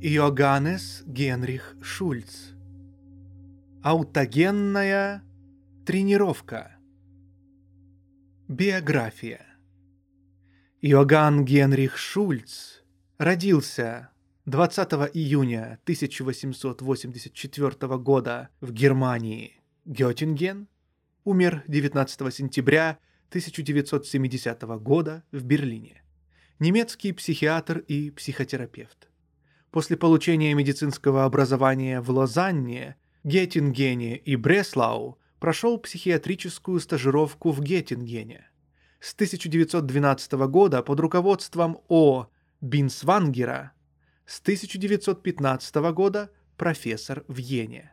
Иоганнес Генрих Шульц. Аутогенная тренировка. Биография. Иоганн Генрих Шульц родился 20 июня 1884 года в Германии, Геттинген, умер 19 сентября 1970 года в Берлине. Немецкий психиатр и психотерапевт. После получения медицинского образования в Лозанне, Геттингене и Бреслау прошел психиатрическую стажировку в Геттингене. С 1912 года под руководством О. Бинсвангера, с 1915 года профессор в Йене.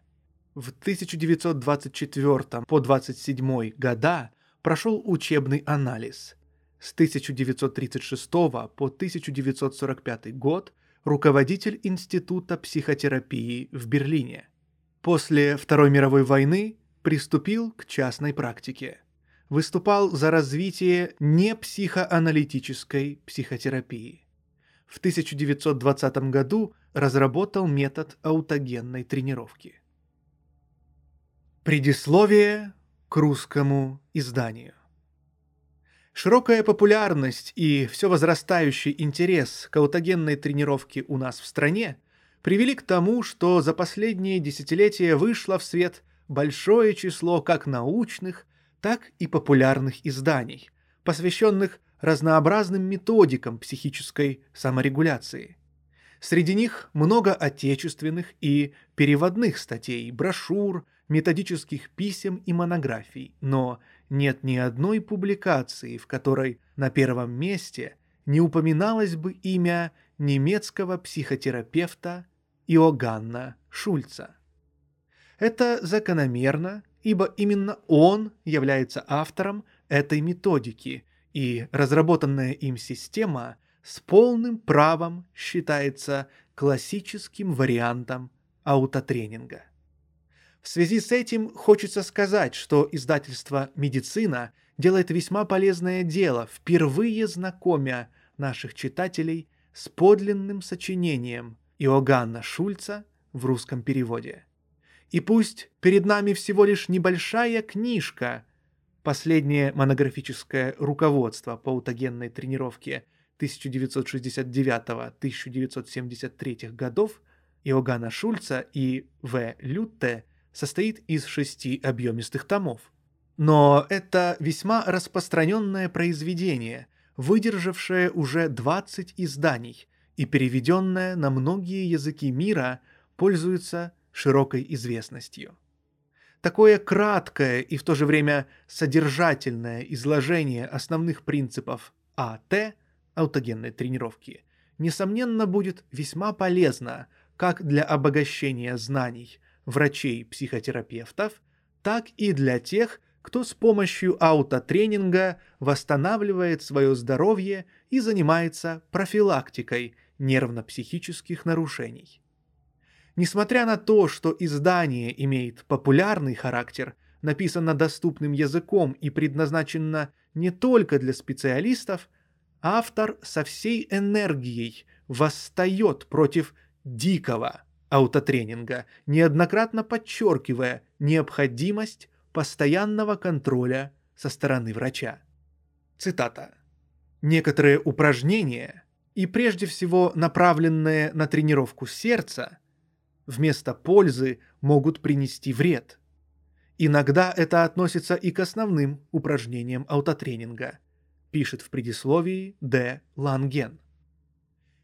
В 1924 по 27 года прошел учебный анализ. С 1936 по 1945 год – руководитель Института психотерапии в Берлине. После Второй мировой войны приступил к частной практике. Выступал за развитие непсихоаналитической психотерапии. В 1920 году разработал метод аутогенной тренировки. Предисловие к русскому изданию. Широкая популярность и все возрастающий интерес к аутогенной тренировке у нас в стране привели к тому, что за последние десятилетия вышло в свет большое число как научных, так и популярных изданий, посвященных разнообразным методикам психической саморегуляции. Среди них много отечественных и переводных статей, брошюр, методических писем и монографий, но нет ни одной публикации, в которой на первом месте не упоминалось бы имя немецкого психотерапевта Иоганна Шульца. Это закономерно, ибо именно он является автором этой методики, и разработанная им система с полным правом считается классическим вариантом аутотренинга. В связи с этим хочется сказать, что издательство «Медицина» делает весьма полезное дело, впервые знакомя наших читателей с подлинным сочинением Иоганна Шульца в русском переводе. И пусть перед нами всего лишь небольшая книжка, последнее монографическое руководство по аутогенной тренировке 1969-1973 годов Иоганна Шульца и В. Лютте – состоит из шести объемистых томов. Но это весьма распространенное произведение, выдержавшее уже 20 изданий и переведенное на многие языки мира, пользуется широкой известностью. Такое краткое и в то же время содержательное изложение основных принципов АТ, аутогенной тренировки, несомненно будет весьма полезно как для обогащения знаний врачей-психотерапевтов, так и для тех, кто с помощью аутотренинга восстанавливает свое здоровье и занимается профилактикой нервно-психических нарушений. Несмотря на то, что издание имеет популярный характер, написано доступным языком и предназначено не только для специалистов, автор со всей энергией восстает против дикого, аутотренинга, неоднократно подчеркивая необходимость постоянного контроля со стороны врача. Цитата. «Некоторые упражнения, и прежде всего направленные на тренировку сердца, вместо пользы могут принести вред. Иногда это относится и к основным упражнениям аутотренинга», пишет в предисловии Д. Ланген.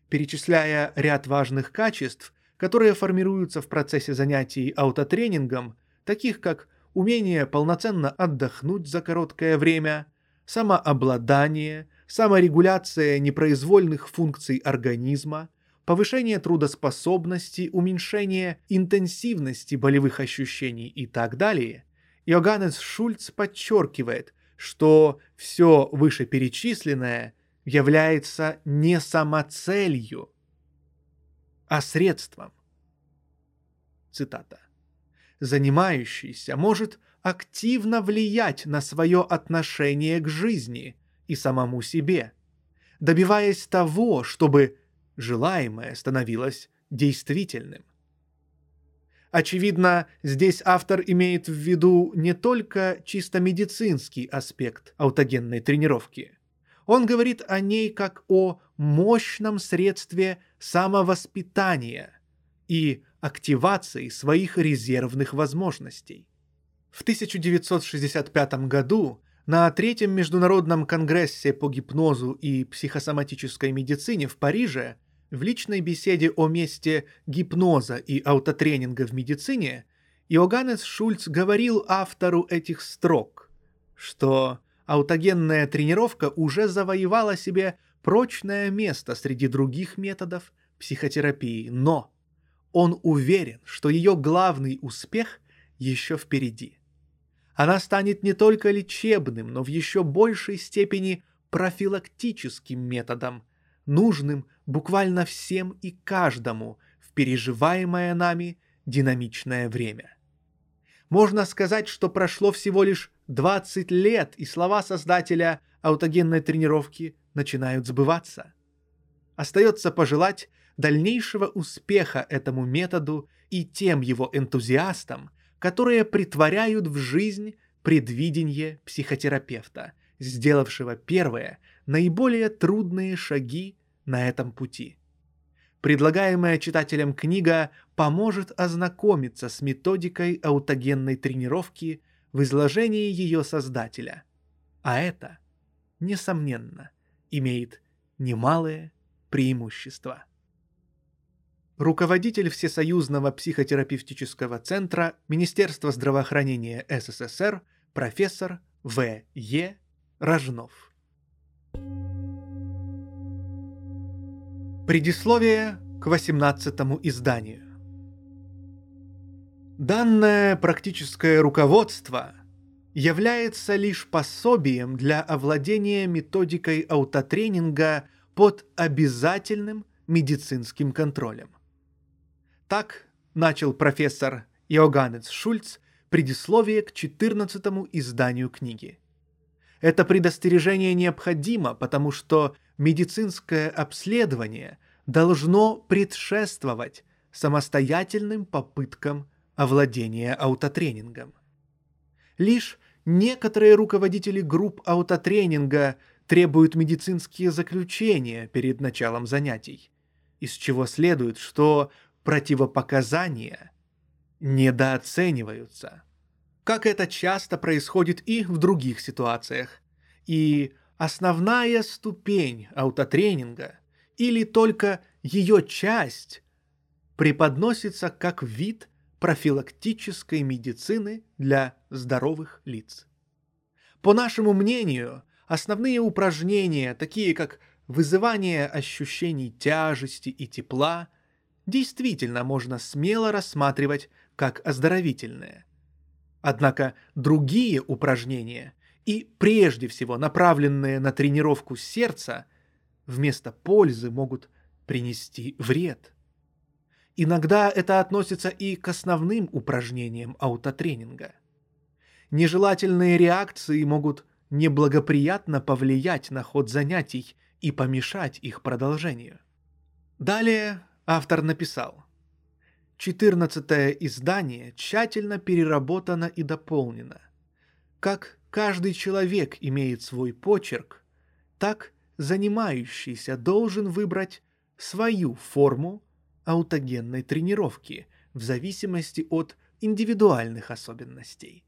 Перечисляя ряд важных качеств, которые формируются в процессе занятий аутотренингом, таких как умение полноценно отдохнуть за короткое время, самообладание, саморегуляция непроизвольных функций организма, повышение трудоспособности, уменьшение интенсивности болевых ощущений и так далее, Йоганнес Шульц подчеркивает, что все вышеперечисленное является не самоцелью, а средством. Цитата. «Занимающийся может активно влиять на свое отношение к жизни и самому себе, добиваясь того, чтобы желаемое становилось действительным. Очевидно, здесь автор имеет в виду не только чисто медицинский аспект аутогенной тренировки. Он говорит о ней как о мощном средстве самовоспитания и активации своих резервных возможностей. В 1965 году на Третьем международном конгрессе по гипнозу и психосоматической медицине в Париже в личной беседе о месте гипноза и аутотренинга в медицине Иоганнес Шульц говорил автору этих строк, что аутогенная тренировка уже завоевала себе прочное место среди других методов психотерапии, но он уверен, что ее главный успех еще впереди. Она станет не только лечебным, но в еще большей степени профилактическим методом, нужным буквально всем и каждому в переживаемое нами динамичное время. Можно сказать, что прошло всего лишь 20 лет, и слова создателя аутогенной тренировки начинают сбываться. Остается пожелать дальнейшего успеха этому методу и тем его энтузиастам, которые притворяют в жизнь предвидение психотерапевта, сделавшего первые, наиболее трудные шаги на этом пути. Предлагаемая читателям книга поможет ознакомиться с методикой аутогенной тренировки в изложении ее создателя. А это, несомненно, имеет немалое преимущество. Руководитель Всесоюзного психотерапевтического центра Министерства здравоохранения СССР профессор В. Е. Рожнов. Предисловие к 18 изданию. Данное практическое руководство является лишь пособием для овладения методикой аутотренинга под обязательным медицинским контролем. Так начал профессор Иоганнес Шульц предисловие к 14 изданию книги. Это предостережение необходимо, потому что медицинское обследование должно предшествовать самостоятельным попыткам овладения аутотренингом. Лишь некоторые руководители групп аутотренинга требуют медицинские заключения перед началом занятий, из чего следует, что противопоказания недооцениваются, как это часто происходит и в других ситуациях. И основная ступень аутотренинга или только ее часть преподносится как вид профилактической медицины для здоровых лиц. По нашему мнению, основные упражнения, такие как вызывание ощущений тяжести и тепла, действительно можно смело рассматривать как оздоровительные. Однако другие упражнения и прежде всего направленные на тренировку сердца, вместо пользы могут принести вред. Иногда это относится и к основным упражнениям аутотренинга. Нежелательные реакции могут неблагоприятно повлиять на ход занятий и помешать их продолжению. Далее автор написал. 14 издание тщательно переработано и дополнено. Как каждый человек имеет свой почерк, так занимающийся должен выбрать свою форму аутогенной тренировки в зависимости от индивидуальных особенностей.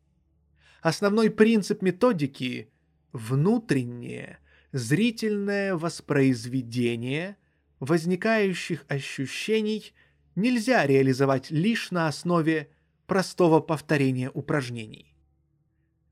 Основной принцип методики – внутреннее, зрительное воспроизведение возникающих ощущений нельзя реализовать лишь на основе простого повторения упражнений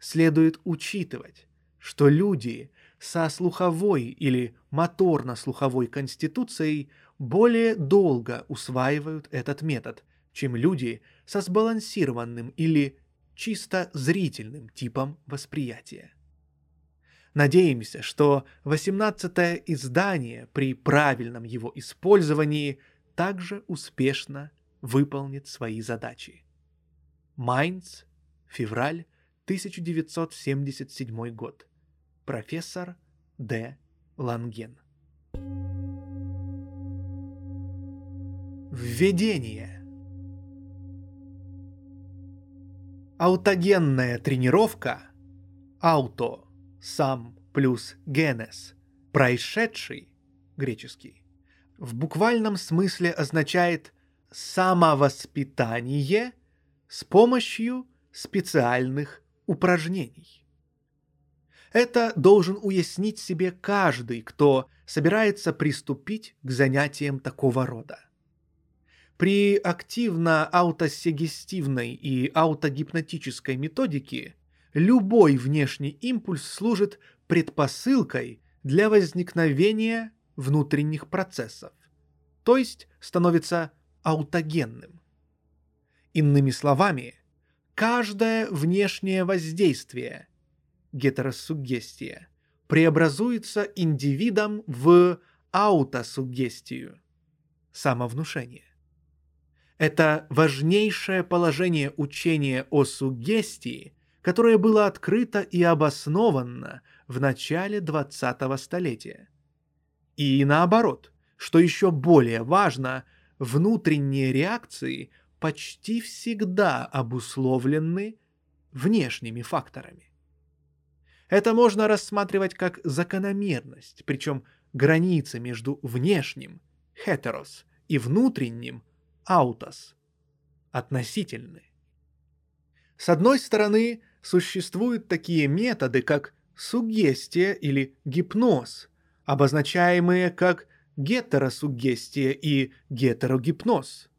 следует учитывать, что люди со слуховой или моторно-слуховой конституцией более долго усваивают этот метод, чем люди со сбалансированным или чисто зрительным типом восприятия. Надеемся, что 18 издание при правильном его использовании также успешно выполнит свои задачи. Майнц, февраль 1977 год. Профессор Д. Ланген. Введение. Аутогенная тренировка ауто, сам плюс генес, происшедший, греческий, в буквальном смысле означает самовоспитание с помощью специальных упражнений. Это должен уяснить себе каждый, кто собирается приступить к занятиям такого рода. При активно аутосегестивной и аутогипнотической методике любой внешний импульс служит предпосылкой для возникновения внутренних процессов, то есть становится аутогенным. Иными словами, каждое внешнее воздействие, гетеросуггестия, преобразуется индивидом в аутосуггестию, самовнушение. Это важнейшее положение учения о суггестии, которое было открыто и обосновано в начале 20-го столетия. И наоборот, что еще более важно, внутренние реакции почти всегда обусловлены внешними факторами. Это можно рассматривать как закономерность, причем границы между внешним – heteros и внутренним – autos – относительны. С одной стороны, существуют такие методы, как суггестия или гипноз, обозначаемые как гетеросуггестия и гетерогипноз.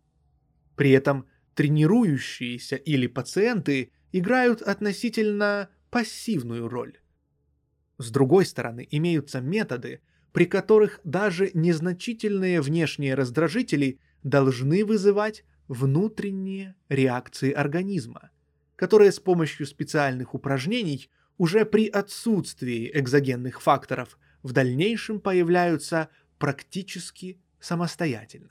При этом тренирующиеся или пациенты играют относительно пассивную роль. С другой стороны, имеются методы, при которых даже незначительные внешние раздражители должны вызывать внутренние реакции организма, которые с помощью специальных упражнений уже при отсутствии экзогенных факторов в дальнейшем появляются практически самостоятельно.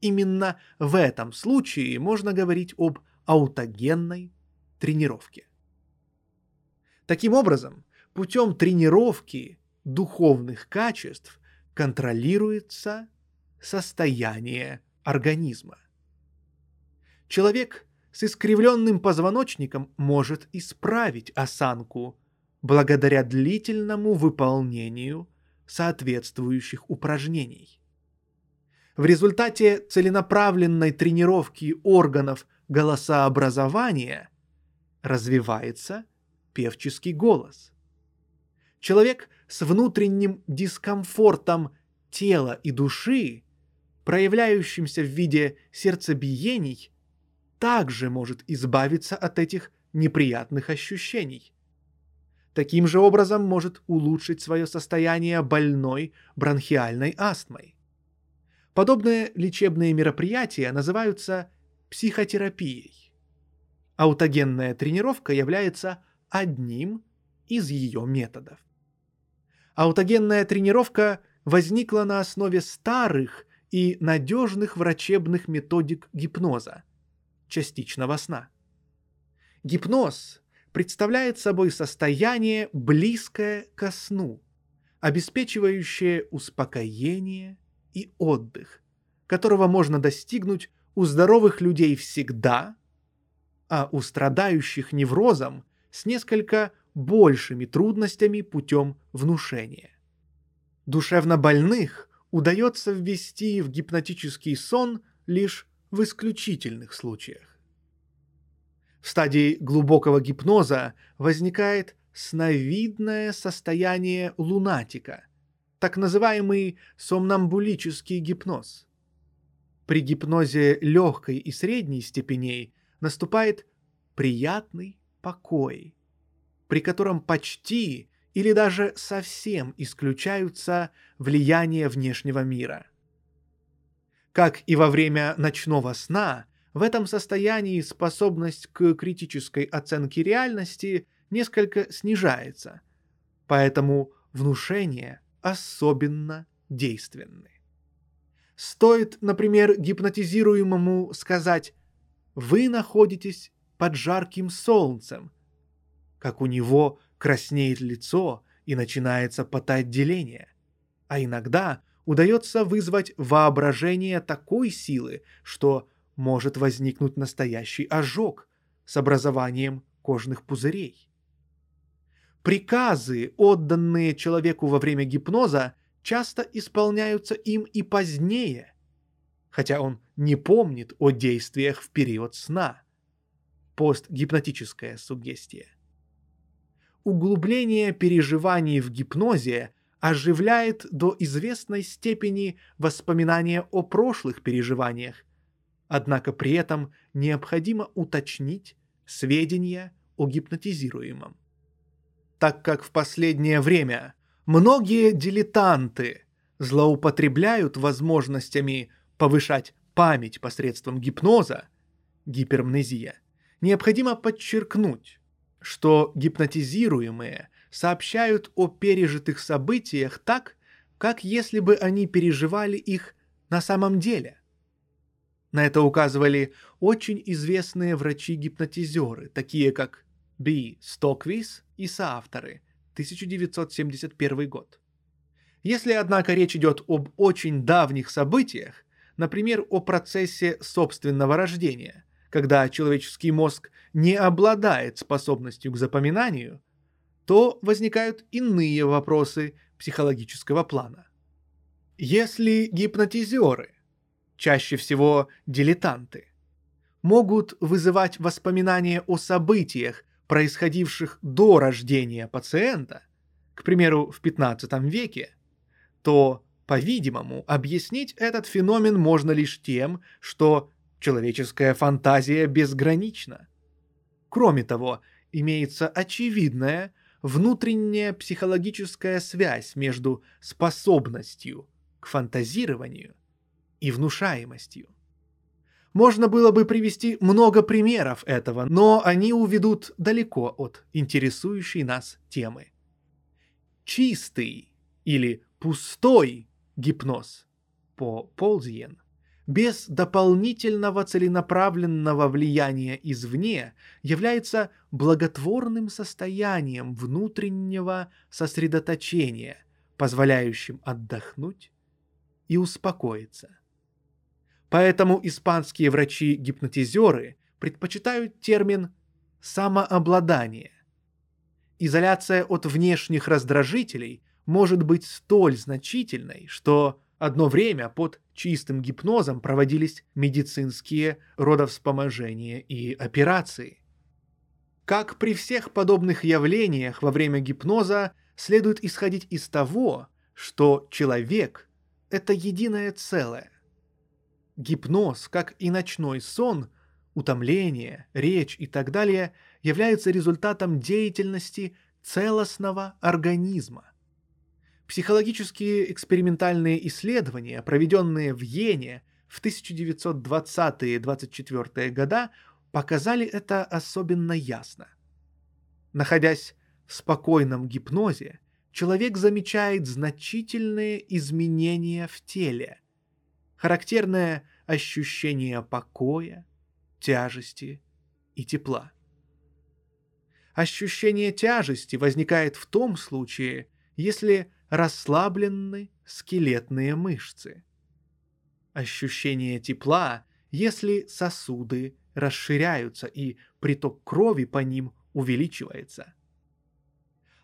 Именно в этом случае можно говорить об аутогенной тренировке. Таким образом, путем тренировки духовных качеств контролируется состояние организма. Человек с искривленным позвоночником может исправить осанку благодаря длительному выполнению соответствующих упражнений. В результате целенаправленной тренировки органов голосообразования развивается певческий голос. Человек с внутренним дискомфортом тела и души, проявляющимся в виде сердцебиений, также может избавиться от этих неприятных ощущений. Таким же образом может улучшить свое состояние больной бронхиальной астмой. Подобные лечебные мероприятия называются психотерапией. Аутогенная тренировка является одним из ее методов. Аутогенная тренировка возникла на основе старых и надежных врачебных методик гипноза, частичного сна. Гипноз представляет собой состояние, близкое ко сну, обеспечивающее успокоение и отдых, которого можно достигнуть у здоровых людей всегда, а у страдающих неврозом с несколько большими трудностями путем внушения. Душевно больных удается ввести в гипнотический сон лишь в исключительных случаях. В стадии глубокого гипноза возникает сновидное состояние лунатика, так называемый сомнамбулический гипноз. При гипнозе легкой и средней степеней наступает приятный покой, при котором почти или даже совсем исключаются влияния внешнего мира. Как и во время ночного сна, в этом состоянии способность к критической оценке реальности несколько снижается, поэтому внушения особенно действенны. Стоит, например, гипнотизируемому сказать «Вы находитесь под жарким солнцем», как у него краснеет лицо и начинается потоотделение, а иногда удается вызвать воображение такой силы, что может возникнуть настоящий ожог с образованием кожных пузырей. Приказы, отданные человеку во время гипноза, часто исполняются им и позднее, хотя он не помнит о действиях в период сна. Постгипнотическая суггестия. Углубление переживаний в гипнозе оживляет до известной степени воспоминания о прошлых переживаниях, однако при этом необходимо уточнить сведения о гипнотизируемом. Так как в последнее время многие дилетанты злоупотребляют возможностями повышать память посредством гипноза, гипермнезия, необходимо подчеркнуть, что гипнотизируемые сообщают о пережитых событиях так, как если бы они переживали их на самом деле. На это указывали очень известные врачи-гипнотизеры, такие как Б. Стоквис и соавторы, 1971 год. Если, однако, речь идет об очень давних событиях, например, о процессе собственного рождения, когда человеческий мозг не обладает способностью к запоминанию, то возникают иные вопросы психологического плана. Если гипнотизеры, чаще всего дилетанты, могут вызывать воспоминания о событиях, происходивших до рождения пациента, к примеру, в 15 веке, то, по-видимому, объяснить этот феномен можно лишь тем, что человеческая фантазия безгранична. Кроме того, имеется очевидная внутренняя психологическая связь между способностью к фантазированию и внушаемостью. Можно было бы привести много примеров этого, но они уведут далеко от интересующей нас темы. Чистый или пустой гипноз по Ползиен без дополнительного целенаправленного влияния извне является благотворным состоянием внутреннего сосредоточения, позволяющим отдохнуть и успокоиться. Поэтому испанские врачи-гипнотизеры предпочитают термин «самообладание». Изоляция от внешних раздражителей может быть столь значительной, что одно время под чистым гипнозом проводились медицинские родовспоможения и операции. Как при всех подобных явлениях во время гипноза следует исходить из того, что человек – это единое целое. Гипноз, как и ночной сон, утомление, речь и так далее, являются результатом деятельности целостного организма. Психологические экспериментальные исследования, проведенные в Йене в 1920-24 года, показали это особенно ясно. Находясь в спокойном гипнозе, человек замечает значительные изменения в теле – характерное ощущение покоя, тяжести и тепла. Ощущение тяжести возникает в том случае, если расслаблены скелетные мышцы. Ощущение тепла, если сосуды расширяются и приток крови по ним увеличивается.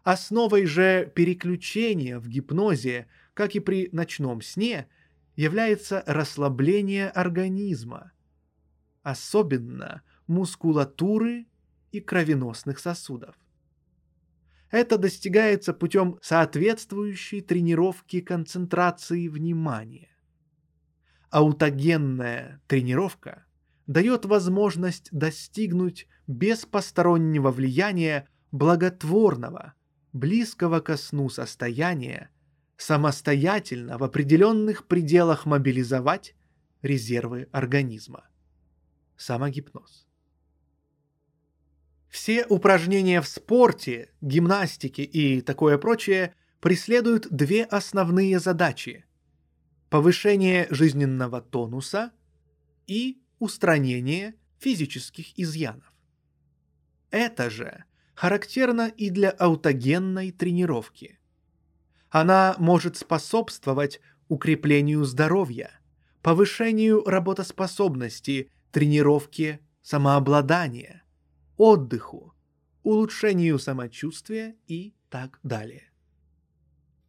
Основой же переключения в гипнозе, как и при ночном сне – является расслабление организма, особенно мускулатуры и кровеносных сосудов. Это достигается путем соответствующей тренировки концентрации внимания. Аутогенная тренировка дает возможность достигнуть без постороннего влияния благотворного, близкого ко сну состояния самостоятельно в определенных пределах мобилизовать резервы организма. Самогипноз. Все упражнения в спорте, гимнастике и такое прочее преследуют две основные задачи – повышение жизненного тонуса и устранение физических изъянов. Это же характерно и для аутогенной тренировки – она может способствовать укреплению здоровья, повышению работоспособности, тренировке самообладания, отдыху, улучшению самочувствия и так далее.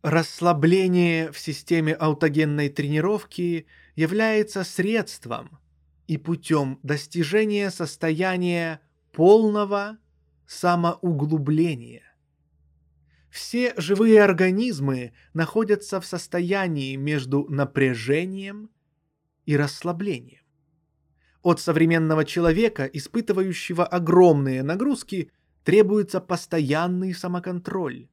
Расслабление в системе аутогенной тренировки является средством и путем достижения состояния полного самоуглубления. Все живые организмы находятся в состоянии между напряжением и расслаблением. От современного человека, испытывающего огромные нагрузки, требуется постоянный самоконтроль.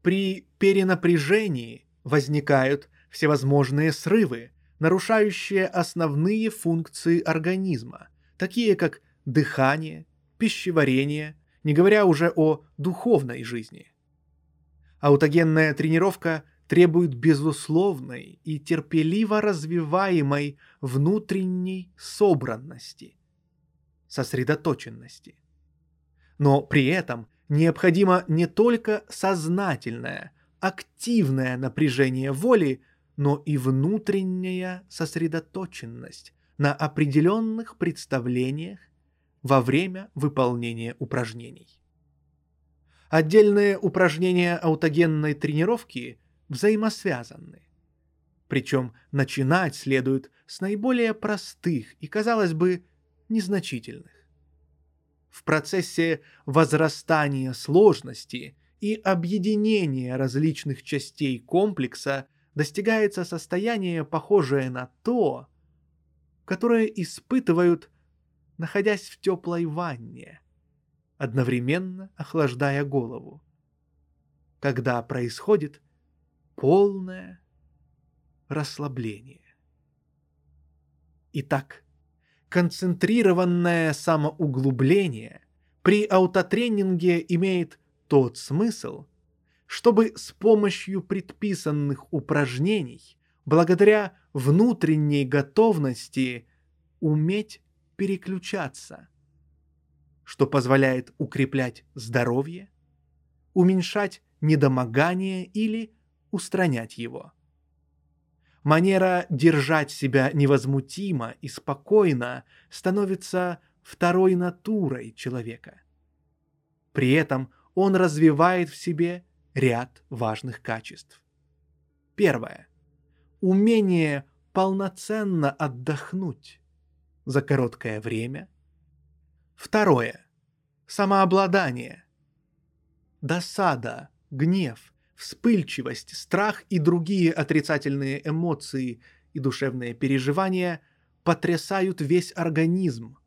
При перенапряжении возникают всевозможные срывы, нарушающие основные функции организма, такие как дыхание, пищеварение, не говоря уже о духовной жизни. Аутогенная тренировка требует безусловной и терпеливо развиваемой внутренней собранности, сосредоточенности. Но при этом необходимо не только сознательное, активное напряжение воли, но и внутренняя сосредоточенность на определенных представлениях во время выполнения упражнений. Отдельные упражнения аутогенной тренировки взаимосвязаны. Причем начинать следует с наиболее простых и, казалось бы, незначительных. В процессе возрастания сложности и объединения различных частей комплекса достигается состояние, похожее на то, которое испытывают, находясь в теплой ванне, одновременно охлаждая голову, когда происходит полное расслабление. Итак, концентрированное самоуглубление при аутотренинге имеет тот смысл, чтобы с помощью предписанных упражнений, благодаря внутренней готовности, уметь переключаться, что позволяет укреплять здоровье, уменьшать недомогание или устранять его – Манера держать себя невозмутимо и спокойно становится второй натурой человека. При этом он развивает в себе ряд важных качеств. Первое. Умение полноценно отдохнуть за короткое время. Второе. Самообладание. Досада, гнев вспыльчивость, страх и другие отрицательные эмоции и душевные переживания потрясают весь организм.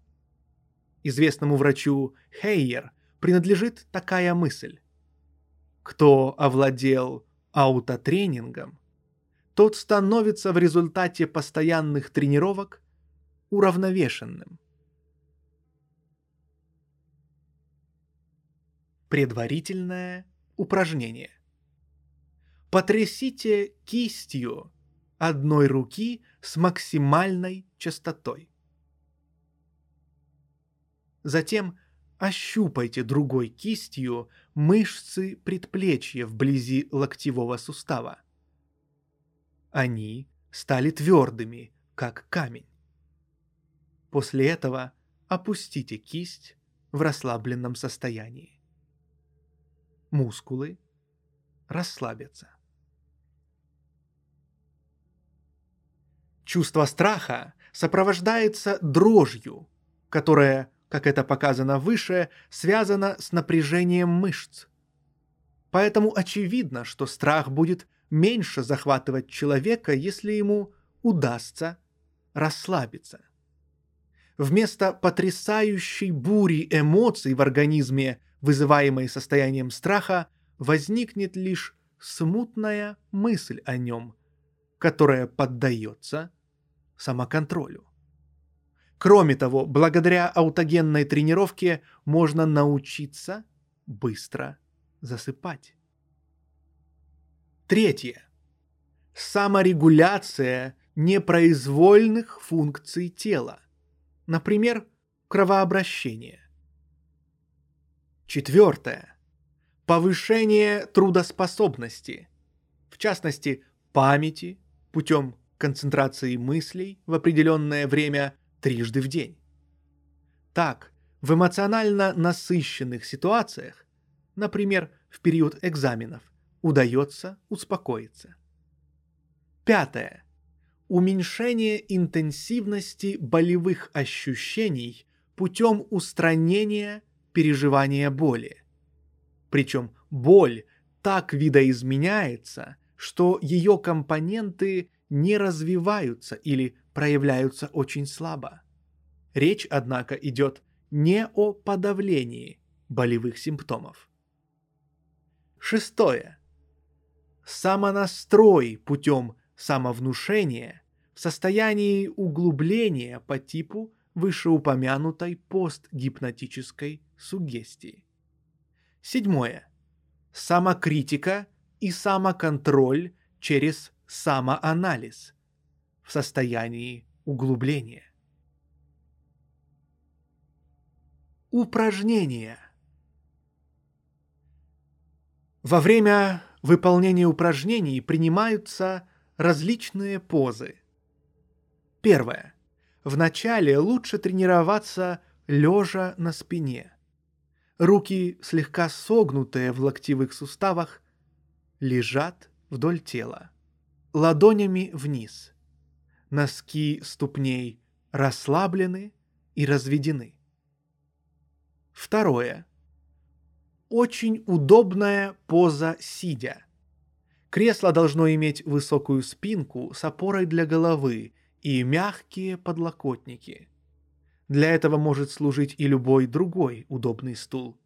Известному врачу Хейер принадлежит такая мысль. Кто овладел аутотренингом, тот становится в результате постоянных тренировок уравновешенным. Предварительное упражнение. Потрясите кистью одной руки с максимальной частотой. Затем ощупайте другой кистью мышцы предплечья вблизи локтевого сустава. Они стали твердыми, как камень. После этого опустите кисть в расслабленном состоянии. Мускулы расслабятся. Чувство страха сопровождается дрожью, которая, как это показано выше, связана с напряжением мышц. Поэтому очевидно, что страх будет меньше захватывать человека, если ему удастся расслабиться. Вместо потрясающей бури эмоций в организме, вызываемой состоянием страха, возникнет лишь смутная мысль о нем, которая поддается самоконтролю. Кроме того, благодаря аутогенной тренировке можно научиться быстро засыпать. Третье. Саморегуляция непроизвольных функций тела. Например, кровообращение. Четвертое. Повышение трудоспособности. В частности, памяти, путем концентрации мыслей в определенное время трижды в день. Так, в эмоционально насыщенных ситуациях, например, в период экзаменов, удается успокоиться. Пятое. Уменьшение интенсивности болевых ощущений путем устранения переживания боли. Причем боль так видоизменяется, что ее компоненты не развиваются или проявляются очень слабо. Речь, однако, идет не о подавлении болевых симптомов. Шестое. Самонастрой путем самовнушения в состоянии углубления по типу вышеупомянутой постгипнотической сугестии. Седьмое. Самокритика и самоконтроль через самоанализ в состоянии углубления. Упражнения. Во время выполнения упражнений принимаются различные позы. Первое. Вначале лучше тренироваться лежа на спине. Руки, слегка согнутые в локтевых суставах, лежат вдоль тела, ладонями вниз. Носки ступней расслаблены и разведены. Второе. Очень удобная поза сидя. Кресло должно иметь высокую спинку с опорой для головы и мягкие подлокотники. Для этого может служить и любой другой удобный стул.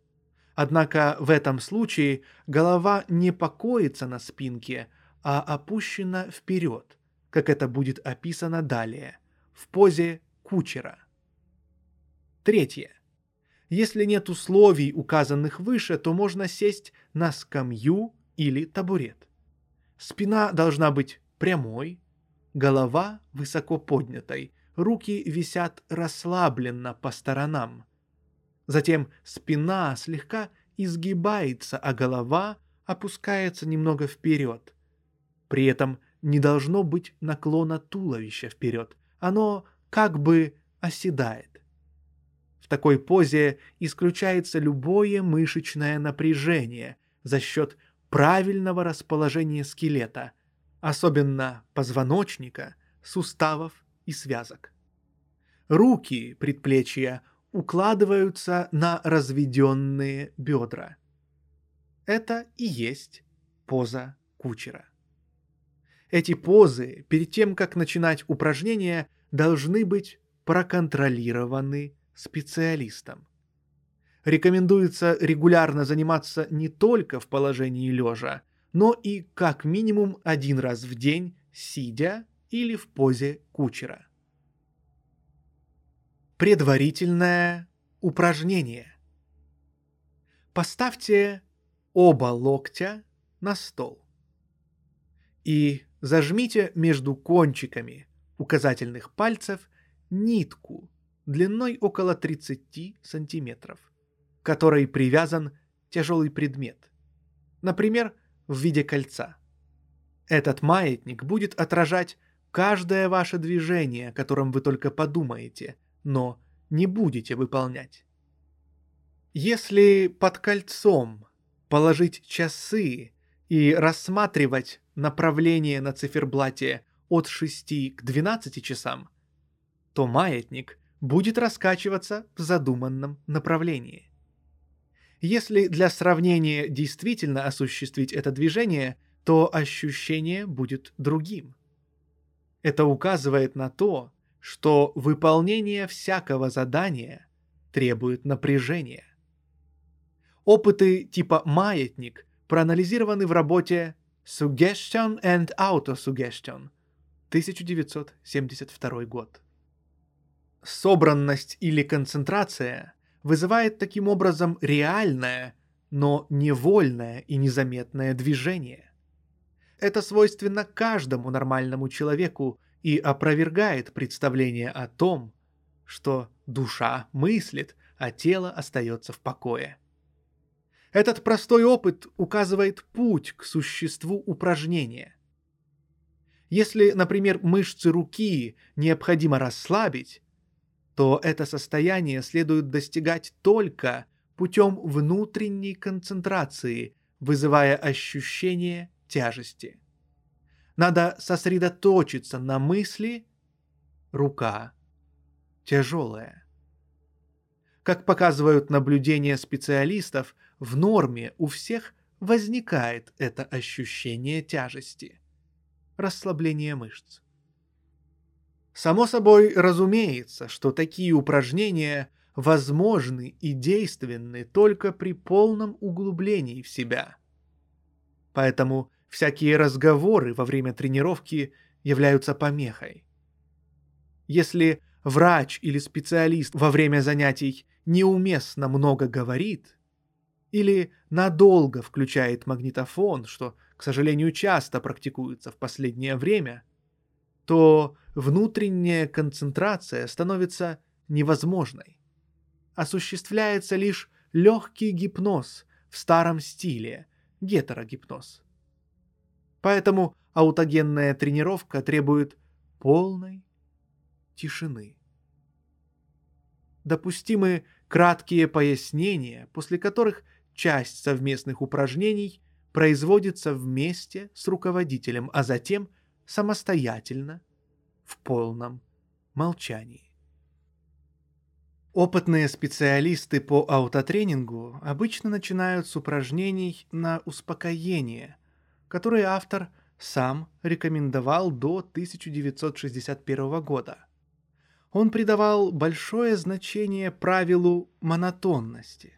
Однако в этом случае голова не покоится на спинке, а опущена вперед, как это будет описано далее, в позе кучера. Третье. Если нет условий, указанных выше, то можно сесть на скамью или табурет. Спина должна быть прямой, голова высоко поднятой, руки висят расслабленно по сторонам. Затем спина слегка изгибается, а голова опускается немного вперед. При этом не должно быть наклона туловища вперед, оно как бы оседает. В такой позе исключается любое мышечное напряжение за счет правильного расположения скелета, особенно позвоночника, суставов и связок. Руки предплечья укладываются на разведенные бедра. Это и есть поза кучера. Эти позы перед тем, как начинать упражнения, должны быть проконтролированы специалистом. Рекомендуется регулярно заниматься не только в положении лежа, но и как минимум один раз в день сидя или в позе кучера. Предварительное упражнение. Поставьте оба локтя на стол и зажмите между кончиками указательных пальцев нитку длиной около 30 сантиметров, к которой привязан тяжелый предмет, например, в виде кольца. Этот маятник будет отражать каждое ваше движение, о котором вы только подумаете, но не будете выполнять. Если под кольцом положить часы и рассматривать направление на циферблате от 6 к 12 часам, то маятник будет раскачиваться в задуманном направлении. Если для сравнения действительно осуществить это движение, то ощущение будет другим. Это указывает на то, что выполнение всякого задания требует напряжения. Опыты типа «маятник» проанализированы в работе Suggestion and Autosuggestion 1972 год. Собранность или концентрация вызывает таким образом реальное, но невольное и незаметное движение. Это свойственно каждому нормальному человеку и опровергает представление о том, что душа мыслит, а тело остается в покое. Этот простой опыт указывает путь к существу упражнения. Если, например, мышцы руки необходимо расслабить, то это состояние следует достигать только путем внутренней концентрации, вызывая ощущение тяжести. Надо сосредоточиться на мысли «рука тяжелая». Как показывают наблюдения специалистов, в норме у всех возникает это ощущение тяжести, расслабление мышц. Само собой разумеется, что такие упражнения возможны и действенны только при полном углублении в себя. Поэтому всякие разговоры во время тренировки являются помехой. Если врач или специалист во время занятий неуместно много говорит или надолго включает магнитофон, что, к сожалению, часто практикуется в последнее время, то внутренняя концентрация становится невозможной. Осуществляется лишь легкий гипноз в старом стиле, гетерогипноз. Поэтому аутогенная тренировка требует полной тишины. Допустимы краткие пояснения, после которых часть совместных упражнений производится вместе с руководителем, а затем самостоятельно в полном молчании. Опытные специалисты по аутотренингу обычно начинают с упражнений на успокоение, которые автор сам рекомендовал до 1961 года. Он придавал большое значение правилу монотонности.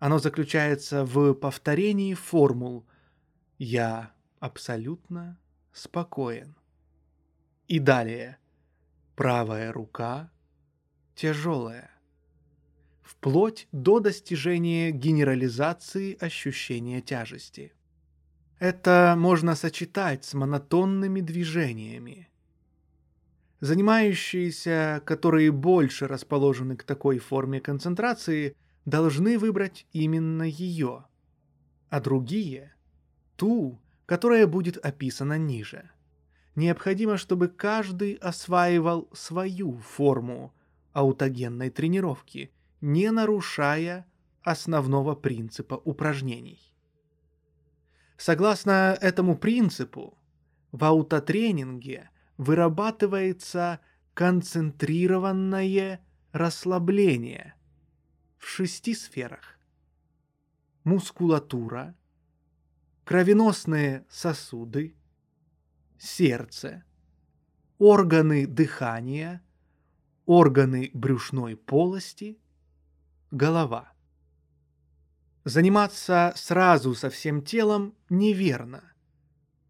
Оно заключается в повторении формул «я абсолютно спокоен». И далее. Правая рука тяжелая. Вплоть до достижения генерализации ощущения тяжести. Это можно сочетать с монотонными движениями. Занимающиеся, которые больше расположены к такой форме концентрации, должны выбрать именно ее, а другие – ту, которая будет описана ниже – необходимо, чтобы каждый осваивал свою форму аутогенной тренировки, не нарушая основного принципа упражнений. Согласно этому принципу, в аутотренинге вырабатывается концентрированное расслабление в шести сферах. Мускулатура, кровеносные сосуды, сердце, органы дыхания, органы брюшной полости, голова. Заниматься сразу со всем телом неверно,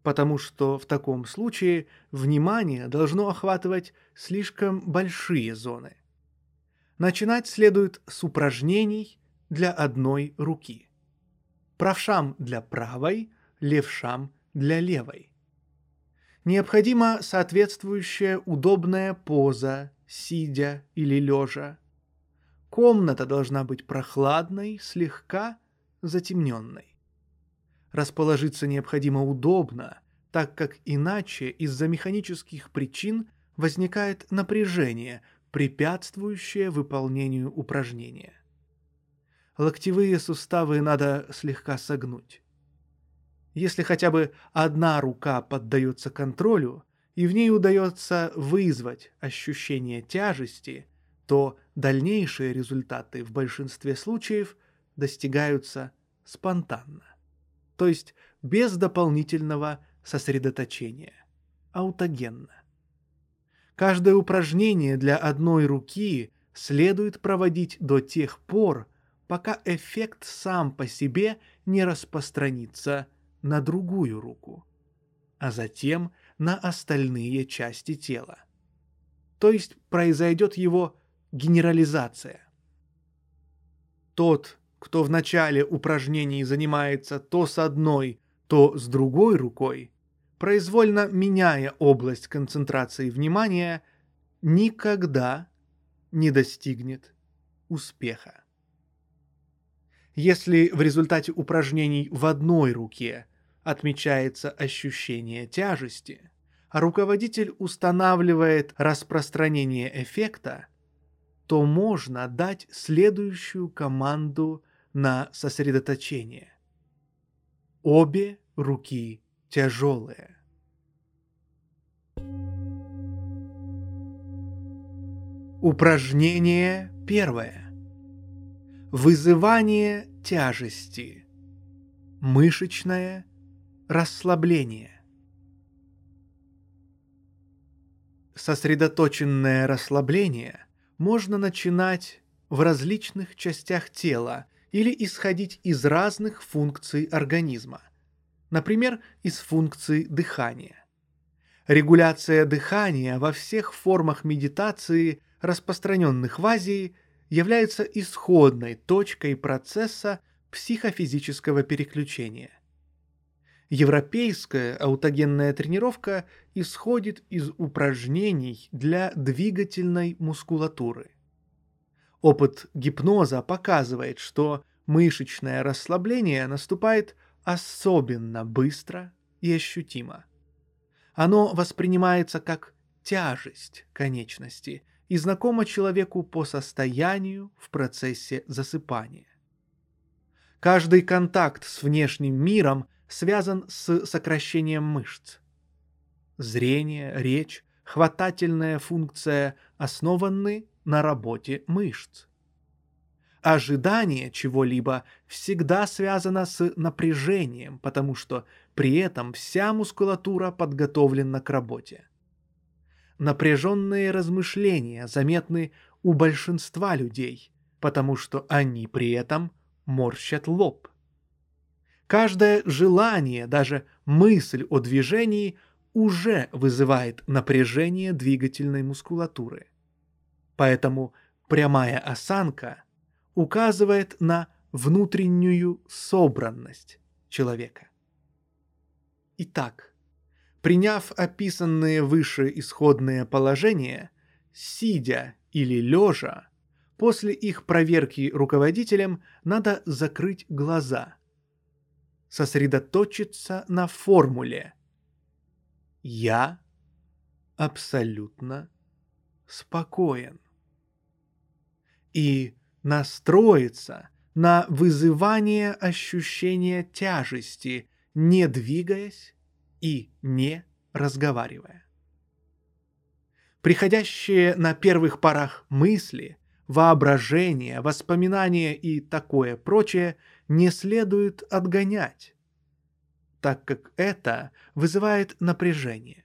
потому что в таком случае внимание должно охватывать слишком большие зоны. Начинать следует с упражнений для одной руки. Правшам для правой, левшам для левой необходима соответствующая удобная поза, сидя или лежа. Комната должна быть прохладной, слегка затемненной. Расположиться необходимо удобно, так как иначе из-за механических причин возникает напряжение, препятствующее выполнению упражнения. Локтевые суставы надо слегка согнуть. Если хотя бы одна рука поддается контролю, и в ней удается вызвать ощущение тяжести, то дальнейшие результаты в большинстве случаев достигаются спонтанно, то есть без дополнительного сосредоточения, аутогенно. Каждое упражнение для одной руки следует проводить до тех пор, пока эффект сам по себе не распространится на другую руку, а затем на остальные части тела. То есть произойдет его генерализация. Тот, кто в начале упражнений занимается то с одной, то с другой рукой, произвольно меняя область концентрации внимания, никогда не достигнет успеха. Если в результате упражнений в одной руке отмечается ощущение тяжести, а руководитель устанавливает распространение эффекта, то можно дать следующую команду на сосредоточение. Обе руки тяжелые. Упражнение первое. Вызывание тяжести. Мышечное расслабление. Сосредоточенное расслабление можно начинать в различных частях тела или исходить из разных функций организма. Например, из функций дыхания. Регуляция дыхания во всех формах медитации – распространенных в Азии, является исходной точкой процесса психофизического переключения. Европейская аутогенная тренировка исходит из упражнений для двигательной мускулатуры. Опыт гипноза показывает, что мышечное расслабление наступает особенно быстро и ощутимо. Оно воспринимается как тяжесть конечности, и знакомо человеку по состоянию в процессе засыпания. Каждый контакт с внешним миром связан с сокращением мышц. Зрение, речь, хватательная функция основаны на работе мышц. Ожидание чего-либо всегда связано с напряжением, потому что при этом вся мускулатура подготовлена к работе напряженные размышления заметны у большинства людей, потому что они при этом морщат лоб. Каждое желание, даже мысль о движении уже вызывает напряжение двигательной мускулатуры. Поэтому прямая осанка указывает на внутреннюю собранность человека. Итак, Приняв описанные выше исходные положения, сидя или лежа, после их проверки руководителем надо закрыть глаза, сосредоточиться на формуле «Я абсолютно спокоен» и настроиться на вызывание ощущения тяжести, не двигаясь и не разговаривая. Приходящие на первых порах мысли, воображение, воспоминания и такое прочее не следует отгонять, так как это вызывает напряжение.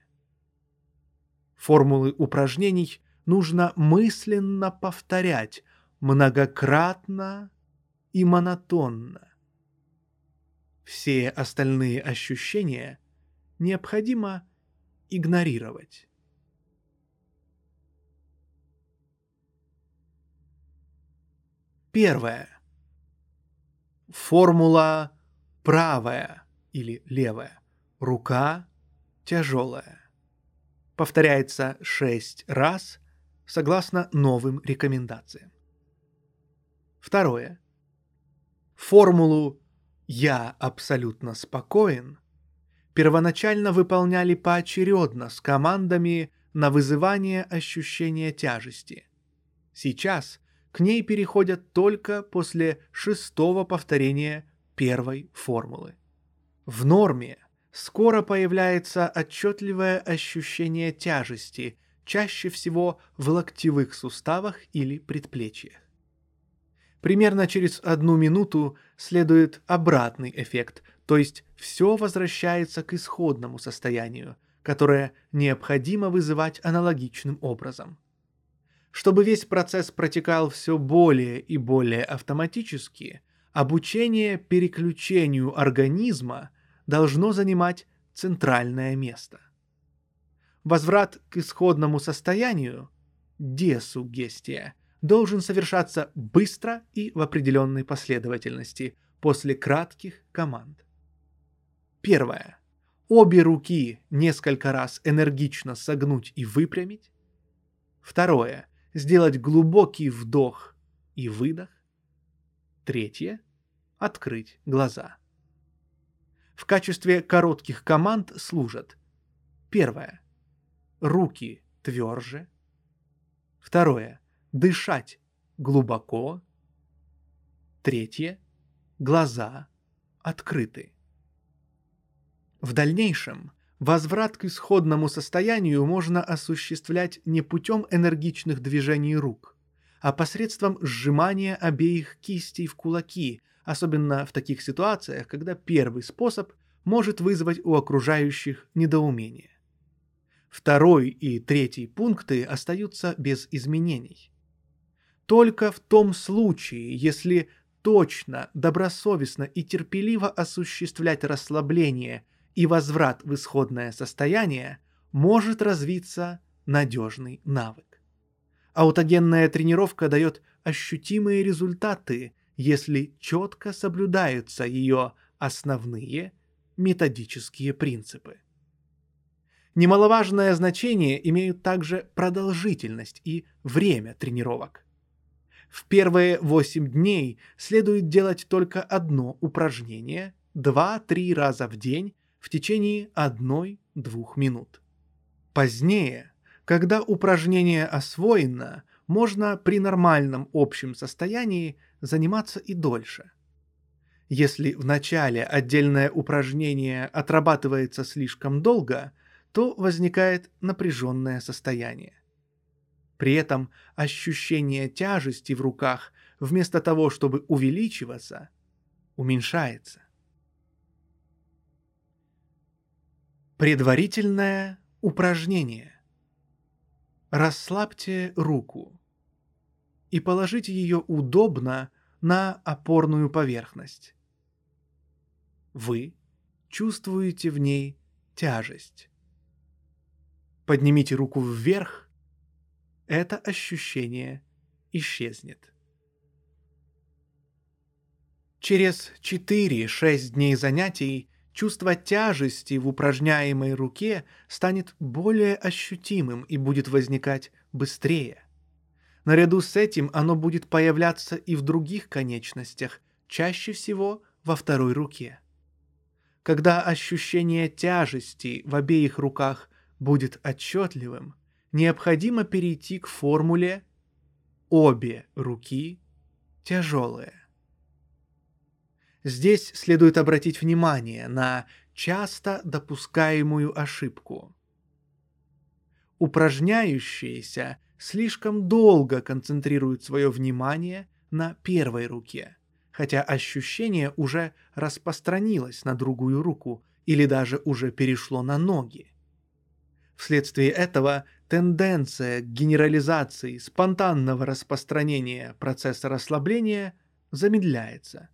Формулы упражнений нужно мысленно повторять многократно и монотонно. Все остальные ощущения – необходимо игнорировать. Первое. Формула правая или левая. Рука тяжелая. Повторяется шесть раз согласно новым рекомендациям. Второе. Формулу «я абсолютно спокоен» первоначально выполняли поочередно с командами на вызывание ощущения тяжести. Сейчас к ней переходят только после шестого повторения первой формулы. В норме скоро появляется отчетливое ощущение тяжести, чаще всего в локтевых суставах или предплечьях. Примерно через одну минуту следует обратный эффект, то есть все возвращается к исходному состоянию, которое необходимо вызывать аналогичным образом. Чтобы весь процесс протекал все более и более автоматически, обучение переключению организма должно занимать центральное место. Возврат к исходному состоянию – десугестия – должен совершаться быстро и в определенной последовательности после кратких команд. Первое. Обе руки несколько раз энергично согнуть и выпрямить. Второе. Сделать глубокий вдох и выдох. Третье. Открыть глаза. В качестве коротких команд служат. Первое. руки тверже. Второе. Дышать глубоко. Третье. Глаза открыты. В дальнейшем возврат к исходному состоянию можно осуществлять не путем энергичных движений рук, а посредством сжимания обеих кистей в кулаки, особенно в таких ситуациях, когда первый способ может вызвать у окружающих недоумение. Второй и третий пункты остаются без изменений. Только в том случае, если точно, добросовестно и терпеливо осуществлять расслабление и возврат в исходное состояние, может развиться надежный навык. Аутогенная тренировка дает ощутимые результаты, если четко соблюдаются ее основные методические принципы. Немаловажное значение имеют также продолжительность и время тренировок. В первые 8 дней следует делать только одно упражнение 2-3 раза в день в течение 1-2 минут. Позднее, когда упражнение освоено, можно при нормальном общем состоянии заниматься и дольше. Если в начале отдельное упражнение отрабатывается слишком долго, то возникает напряженное состояние. При этом ощущение тяжести в руках вместо того, чтобы увеличиваться, уменьшается. Предварительное упражнение. Расслабьте руку и положите ее удобно на опорную поверхность. Вы чувствуете в ней тяжесть. Поднимите руку вверх это ощущение исчезнет. Через 4-6 дней занятий чувство тяжести в упражняемой руке станет более ощутимым и будет возникать быстрее. Наряду с этим оно будет появляться и в других конечностях, чаще всего во второй руке. Когда ощущение тяжести в обеих руках будет отчетливым, необходимо перейти к формуле «обе руки тяжелые». Здесь следует обратить внимание на часто допускаемую ошибку. Упражняющиеся слишком долго концентрируют свое внимание на первой руке, хотя ощущение уже распространилось на другую руку или даже уже перешло на ноги. Вследствие этого тенденция к генерализации спонтанного распространения процесса расслабления замедляется,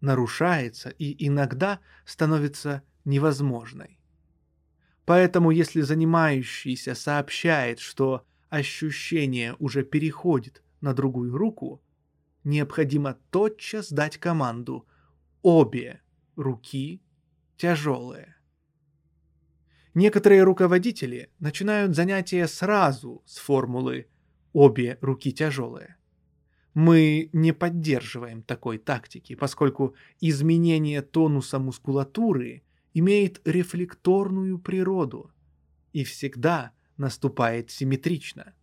нарушается и иногда становится невозможной. Поэтому если занимающийся сообщает, что ощущение уже переходит на другую руку, необходимо тотчас дать команду «обе руки тяжелые». Некоторые руководители начинают занятия сразу с формулы «обе руки тяжелые». Мы не поддерживаем такой тактики, поскольку изменение тонуса мускулатуры имеет рефлекторную природу и всегда наступает симметрично.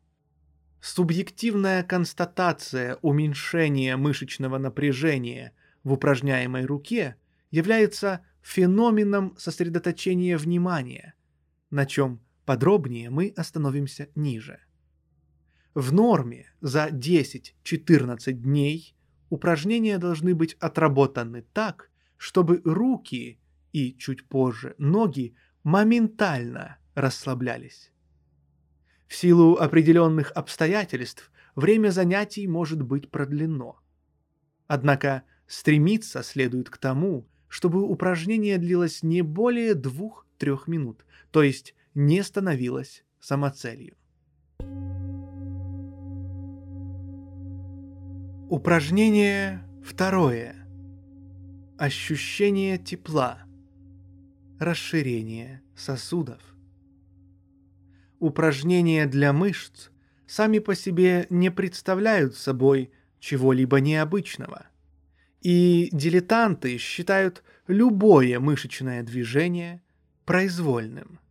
Субъективная констатация уменьшения мышечного напряжения в упражняемой руке является феноменом сосредоточения внимания – на чем подробнее мы остановимся ниже. В норме за 10-14 дней упражнения должны быть отработаны так, чтобы руки и чуть позже ноги моментально расслаблялись. В силу определенных обстоятельств время занятий может быть продлено. Однако стремиться следует к тому, чтобы упражнение длилось не более 2-3 минут, то есть не становилась самоцелью. Упражнение второе. Ощущение тепла. Расширение сосудов. Упражнения для мышц сами по себе не представляют собой чего-либо необычного. И дилетанты считают любое мышечное движение произвольным –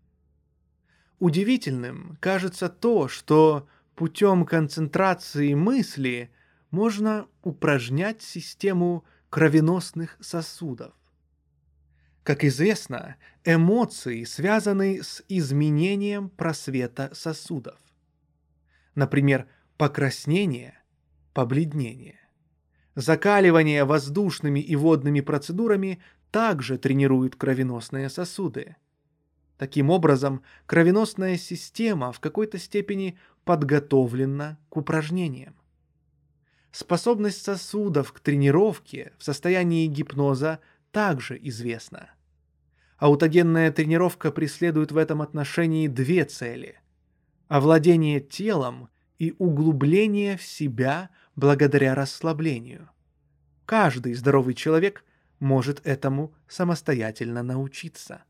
Удивительным кажется то, что путем концентрации мысли можно упражнять систему кровеносных сосудов. Как известно, эмоции связаны с изменением просвета сосудов. Например, покраснение, побледнение. Закаливание воздушными и водными процедурами также тренирует кровеносные сосуды. Таким образом, кровеносная система в какой-то степени подготовлена к упражнениям. Способность сосудов к тренировке в состоянии гипноза также известна. Аутогенная тренировка преследует в этом отношении две цели – овладение телом и углубление в себя благодаря расслаблению. Каждый здоровый человек может этому самостоятельно научиться.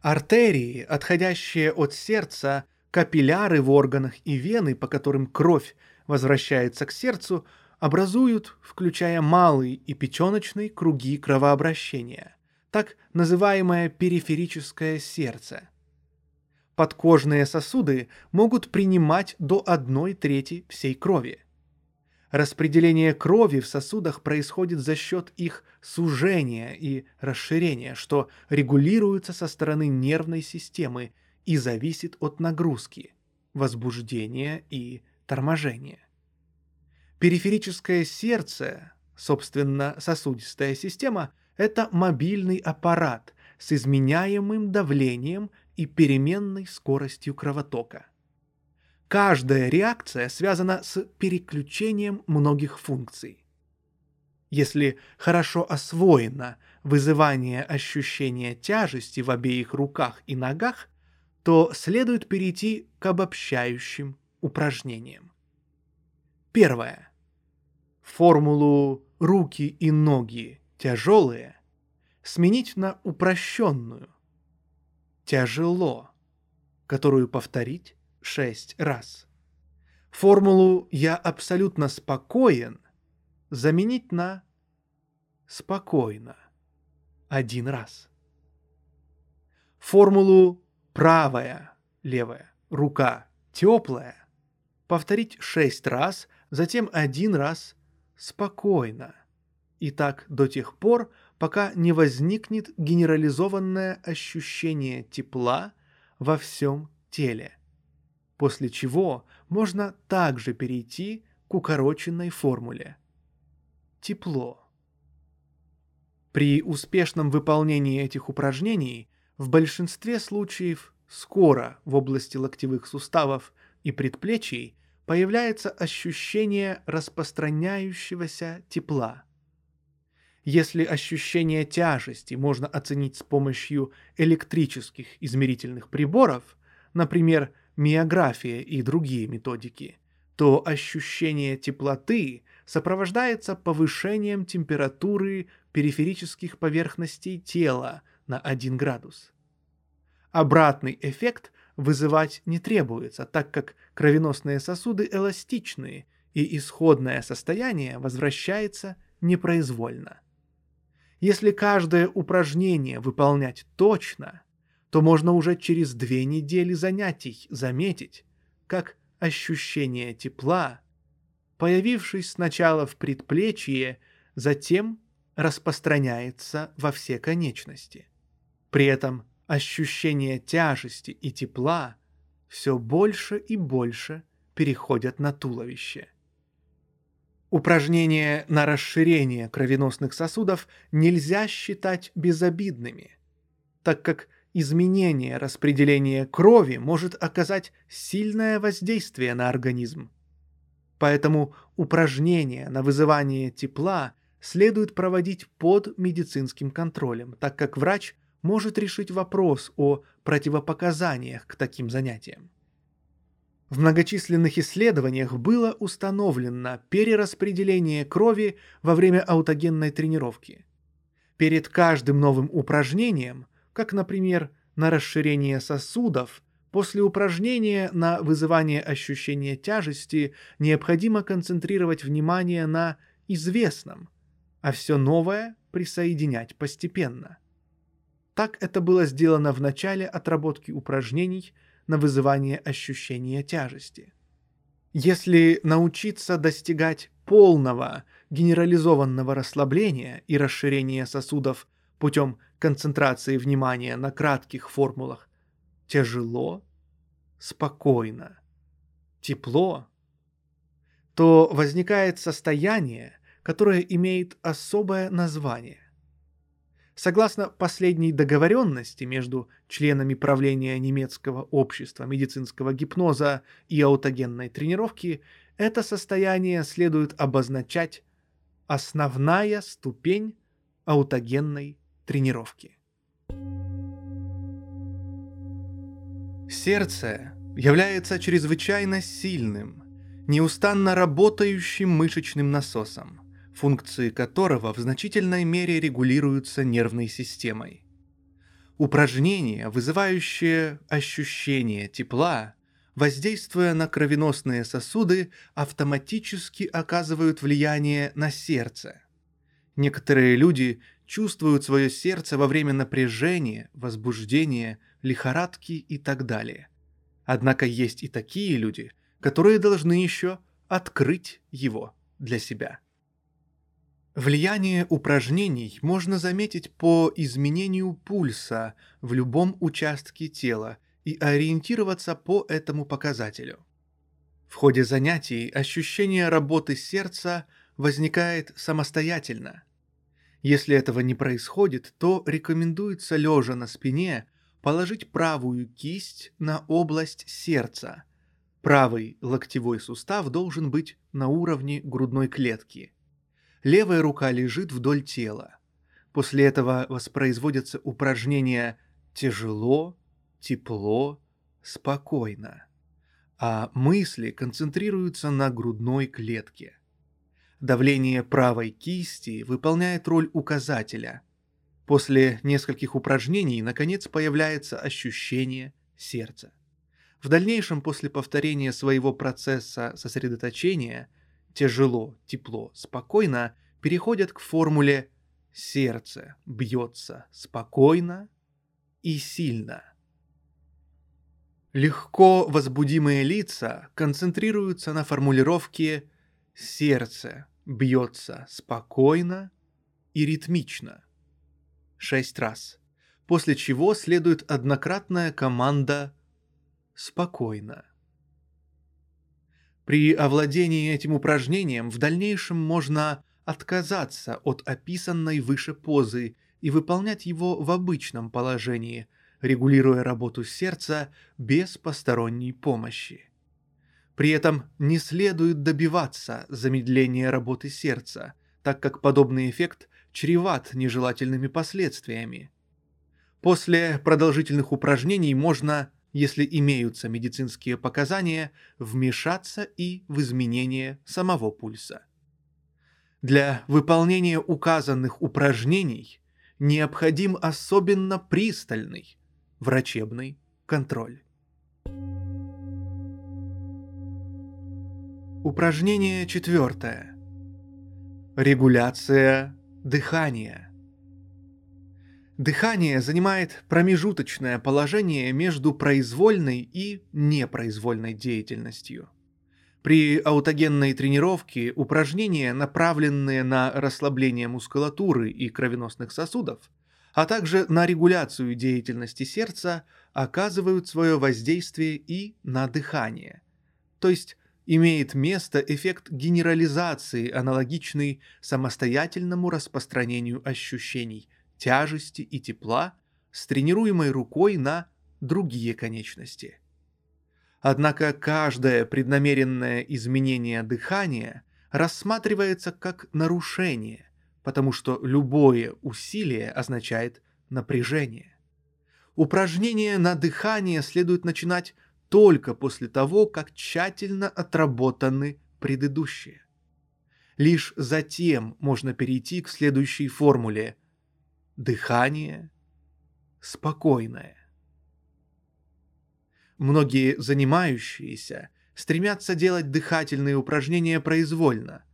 Артерии, отходящие от сердца, капилляры в органах и вены, по которым кровь возвращается к сердцу, образуют, включая малый и печеночный круги кровообращения, так называемое периферическое сердце. Подкожные сосуды могут принимать до одной трети всей крови. Распределение крови в сосудах происходит за счет их сужения и расширения, что регулируется со стороны нервной системы и зависит от нагрузки, возбуждения и торможения. Периферическое сердце, собственно, сосудистая система, это мобильный аппарат с изменяемым давлением и переменной скоростью кровотока. Каждая реакция связана с переключением многих функций. Если хорошо освоено вызывание ощущения тяжести в обеих руках и ногах, то следует перейти к обобщающим упражнениям. Первое формулу «руки и ноги тяжелые» сменить на упрощенную «тяжело», которую повторить шесть раз. Формулу «я абсолютно спокоен» заменить на «спокойно» один раз. Формулу «правая», «левая», «рука», «теплая» повторить шесть раз, затем один раз спокойно. И так до тех пор, пока не возникнет генерализованное ощущение тепла во всем теле. После чего можно также перейти к укороченной формуле. Тепло. При успешном выполнении этих упражнений в большинстве случаев скоро в области локтевых суставов и предплечий появляется ощущение распространяющегося тепла. Если ощущение тяжести можно оценить с помощью электрических измерительных приборов, например, миография и другие методики, то ощущение теплоты сопровождается повышением температуры периферических поверхностей тела на 1 градус. Обратный эффект вызывать не требуется, так как кровеносные сосуды эластичные, и исходное состояние возвращается непроизвольно. Если каждое упражнение выполнять точно, то можно уже через две недели занятий заметить, как ощущение тепла, появившись сначала в предплечье, затем распространяется во все конечности. При этом ощущение тяжести и тепла все больше и больше переходят на туловище. Упражнения на расширение кровеносных сосудов нельзя считать безобидными, так как изменение распределения крови может оказать сильное воздействие на организм. Поэтому упражнения на вызывание тепла следует проводить под медицинским контролем, так как врач – может решить вопрос о противопоказаниях к таким занятиям. В многочисленных исследованиях было установлено перераспределение крови во время аутогенной тренировки. Перед каждым новым упражнением, как, например, на расширение сосудов, после упражнения на вызывание ощущения тяжести необходимо концентрировать внимание на известном, а все новое присоединять постепенно – так это было сделано в начале отработки упражнений на вызывание ощущения тяжести. Если научиться достигать полного генерализованного расслабления и расширения сосудов путем концентрации внимания на кратких формулах. Тяжело, спокойно, тепло, то возникает состояние, которое имеет особое название. Согласно последней договоренности между членами правления немецкого общества медицинского гипноза и аутогенной тренировки, это состояние следует обозначать основная ступень аутогенной тренировки. Сердце является чрезвычайно сильным, неустанно работающим мышечным насосом, функции которого в значительной мере регулируются нервной системой. Упражнения, вызывающие ощущение тепла, воздействуя на кровеносные сосуды, автоматически оказывают влияние на сердце. Некоторые люди чувствуют свое сердце во время напряжения, возбуждения, лихорадки и так далее. Однако есть и такие люди, которые должны еще открыть его для себя. Влияние упражнений можно заметить по изменению пульса в любом участке тела и ориентироваться по этому показателю. В ходе занятий ощущение работы сердца возникает самостоятельно. Если этого не происходит, то рекомендуется лежа на спине положить правую кисть на область сердца. Правый локтевой сустав должен быть на уровне грудной клетки. Левая рука лежит вдоль тела. После этого воспроизводятся упражнения «тяжело», «тепло», «спокойно», а мысли концентрируются на грудной клетке. Давление правой кисти выполняет роль указателя – После нескольких упражнений, наконец, появляется ощущение сердца. В дальнейшем, после повторения своего процесса сосредоточения, тяжело, тепло, спокойно, переходят к формуле «сердце бьется спокойно и сильно». Легко возбудимые лица концентрируются на формулировке «сердце бьется спокойно и ритмично» шесть раз, после чего следует однократная команда «спокойно». При овладении этим упражнением в дальнейшем можно отказаться от описанной выше позы и выполнять его в обычном положении, регулируя работу сердца без посторонней помощи. При этом не следует добиваться замедления работы сердца, так как подобный эффект чреват нежелательными последствиями. После продолжительных упражнений можно, если имеются медицинские показания, вмешаться и в изменение самого пульса. Для выполнения указанных упражнений необходим особенно пристальный врачебный контроль. Упражнение четвертое. Регуляция Дыхание. Дыхание занимает промежуточное положение между произвольной и непроизвольной деятельностью. При аутогенной тренировке упражнения, направленные на расслабление мускулатуры и кровеносных сосудов, а также на регуляцию деятельности сердца, оказывают свое воздействие и на дыхание. То есть имеет место эффект генерализации, аналогичный самостоятельному распространению ощущений тяжести и тепла с тренируемой рукой на другие конечности. Однако каждое преднамеренное изменение дыхания рассматривается как нарушение, потому что любое усилие означает напряжение. Упражнение на дыхание следует начинать только после того, как тщательно отработаны предыдущие. Лишь затем можно перейти к следующей формуле. Дыхание спокойное. Многие занимающиеся стремятся делать дыхательные упражнения произвольно,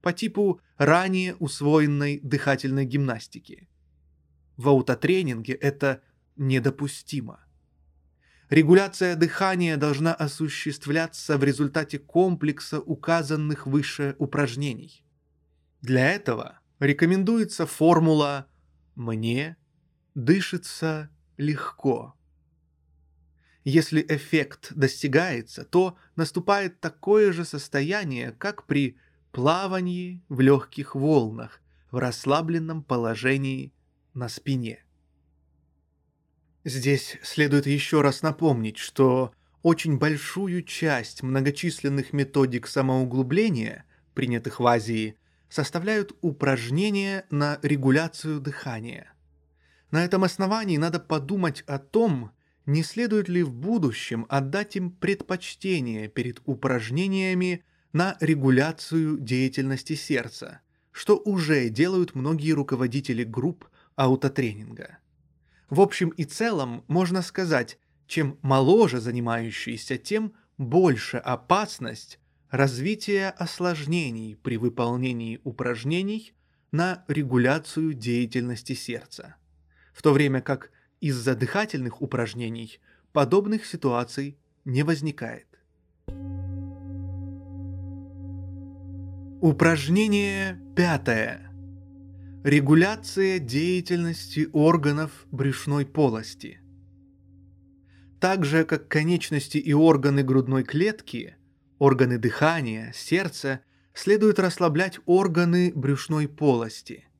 по типу ранее усвоенной дыхательной гимнастики. В аутотренинге это недопустимо – Регуляция дыхания должна осуществляться в результате комплекса указанных выше упражнений. Для этого рекомендуется формула «мне дышится легко». Если эффект достигается, то наступает такое же состояние, как при плавании в легких волнах в расслабленном положении на спине. Здесь следует еще раз напомнить, что очень большую часть многочисленных методик самоуглубления, принятых в Азии, составляют упражнения на регуляцию дыхания. На этом основании надо подумать о том, не следует ли в будущем отдать им предпочтение перед упражнениями на регуляцию деятельности сердца, что уже делают многие руководители групп аутотренинга. В общем и целом можно сказать, чем моложе занимающийся, тем больше опасность развития осложнений при выполнении упражнений на регуляцию деятельности сердца, в то время как из-за дыхательных упражнений подобных ситуаций не возникает. Упражнение пятое. Регуляция деятельности органов брюшной полости. Так же, как конечности и органы грудной клетки, органы дыхания, сердца, следует расслаблять органы брюшной полости –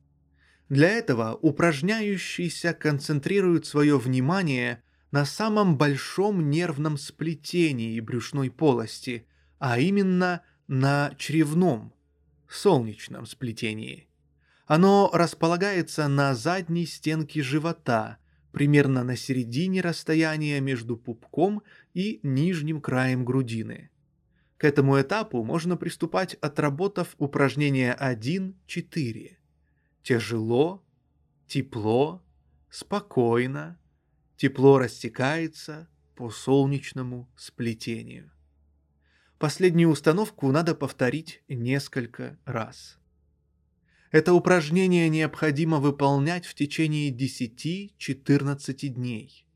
для этого упражняющийся концентрирует свое внимание на самом большом нервном сплетении брюшной полости, а именно на чревном, солнечном сплетении. Оно располагается на задней стенке живота, примерно на середине расстояния между пупком и нижним краем грудины. К этому этапу можно приступать, отработав упражнение 1-4 тяжело, тепло, спокойно, тепло растекается по солнечному сплетению. Последнюю установку надо повторить несколько раз. Это упражнение необходимо выполнять в течение 10-14 дней.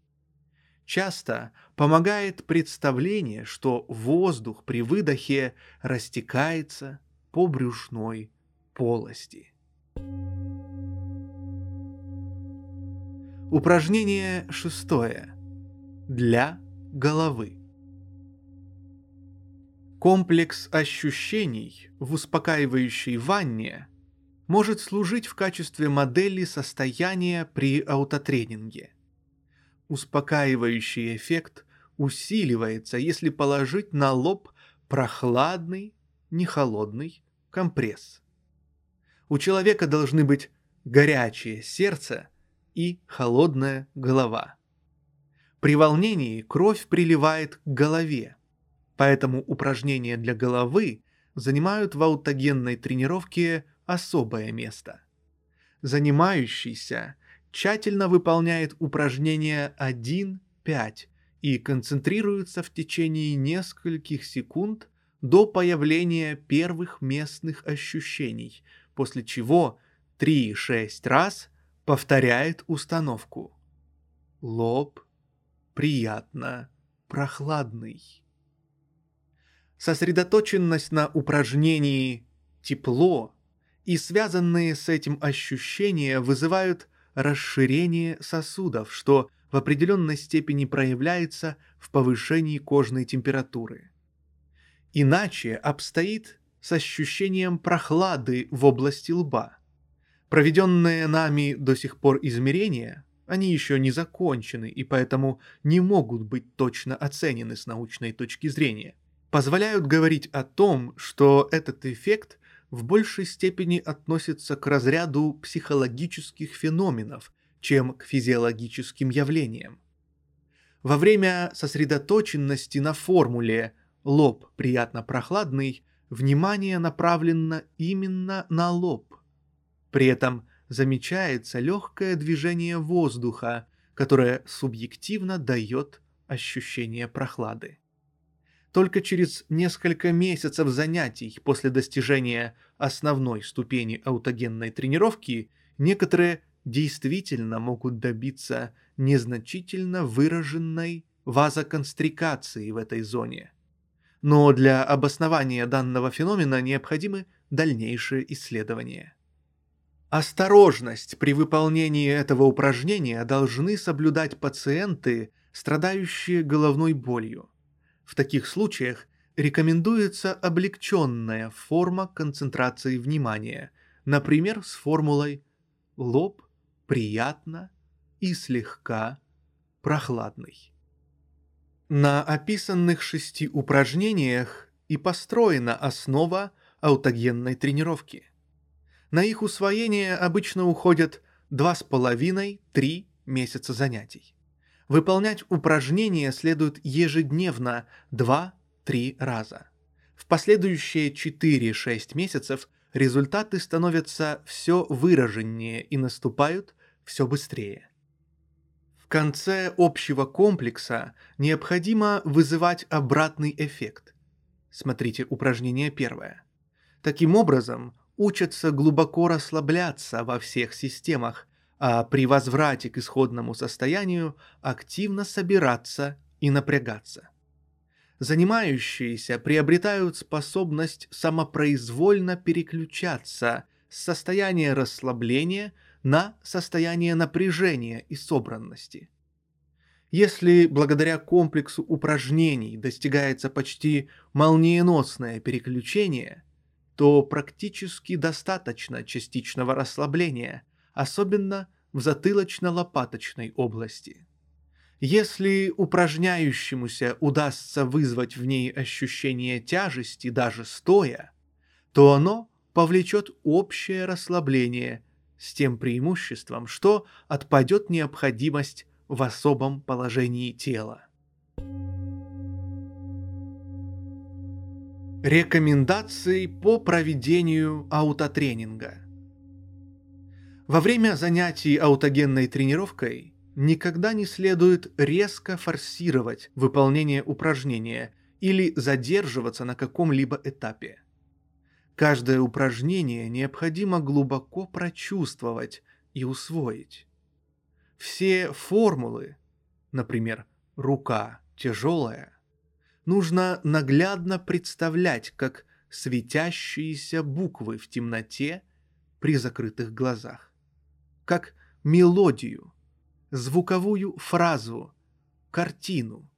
Часто помогает представление, что воздух при выдохе растекается по брюшной полости. Упражнение шестое. Для головы. Комплекс ощущений в успокаивающей ванне может служить в качестве модели состояния при аутотренинге. Успокаивающий эффект усиливается, если положить на лоб прохладный, не холодный компресс. У человека должны быть горячее сердце – и холодная голова. При волнении кровь приливает к голове, поэтому упражнения для головы занимают в аутогенной тренировке особое место. Занимающийся тщательно выполняет упражнения 1-5 и концентрируется в течение нескольких секунд до появления первых местных ощущений, после чего 3-6 раз – повторяет установку. Лоб приятно прохладный. Сосредоточенность на упражнении «тепло» и связанные с этим ощущения вызывают расширение сосудов, что в определенной степени проявляется в повышении кожной температуры. Иначе обстоит с ощущением прохлады в области лба – Проведенные нами до сих пор измерения, они еще не закончены и поэтому не могут быть точно оценены с научной точки зрения, позволяют говорить о том, что этот эффект в большей степени относится к разряду психологических феноменов, чем к физиологическим явлениям. Во время сосредоточенности на формуле «лоб приятно прохладный» внимание направлено именно на лоб, при этом замечается легкое движение воздуха, которое субъективно дает ощущение прохлады. Только через несколько месяцев занятий после достижения основной ступени аутогенной тренировки некоторые действительно могут добиться незначительно выраженной вазоконстрикации в этой зоне. Но для обоснования данного феномена необходимы дальнейшие исследования. Осторожность при выполнении этого упражнения должны соблюдать пациенты, страдающие головной болью. В таких случаях рекомендуется облегченная форма концентрации внимания, например, с формулой «лоб приятно и слегка прохладный». На описанных шести упражнениях и построена основа аутогенной тренировки – на их усвоение обычно уходят 2,5-3 месяца занятий. Выполнять упражнения следует ежедневно 2-3 раза. В последующие 4-6 месяцев результаты становятся все выраженнее и наступают все быстрее. В конце общего комплекса необходимо вызывать обратный эффект. Смотрите упражнение первое. Таким образом, учатся глубоко расслабляться во всех системах, при возврате к исходному состоянию активно собираться и напрягаться. Занимающиеся приобретают способность самопроизвольно переключаться с состояния расслабления на состояние напряжения и собранности. Если благодаря комплексу упражнений достигается почти молниеносное переключение – то практически достаточно частичного расслабления, особенно в затылочно-лопаточной области. Если упражняющемуся удастся вызвать в ней ощущение тяжести даже стоя, то оно повлечет общее расслабление с тем преимуществом, что отпадет необходимость в особом положении тела. Рекомендации по проведению аутотренинга. Во время занятий аутогенной тренировкой никогда не следует резко форсировать выполнение упражнения или задерживаться на каком-либо этапе. Каждое упражнение необходимо глубоко прочувствовать и усвоить. Все формулы, например, рука тяжелая, нужно наглядно представлять, как светящиеся буквы в темноте при закрытых глазах, как мелодию, звуковую фразу, картину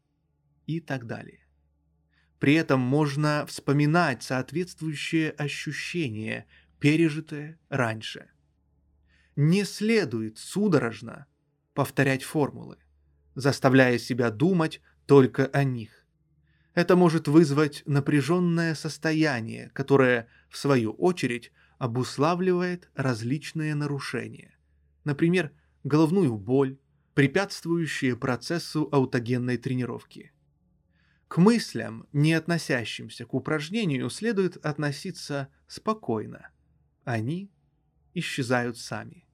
и так далее. При этом можно вспоминать соответствующее ощущение, пережитое раньше. Не следует судорожно повторять формулы, заставляя себя думать только о них. Это может вызвать напряженное состояние, которое, в свою очередь, обуславливает различные нарушения. Например, головную боль, препятствующие процессу аутогенной тренировки. К мыслям, не относящимся к упражнению, следует относиться спокойно. Они исчезают сами.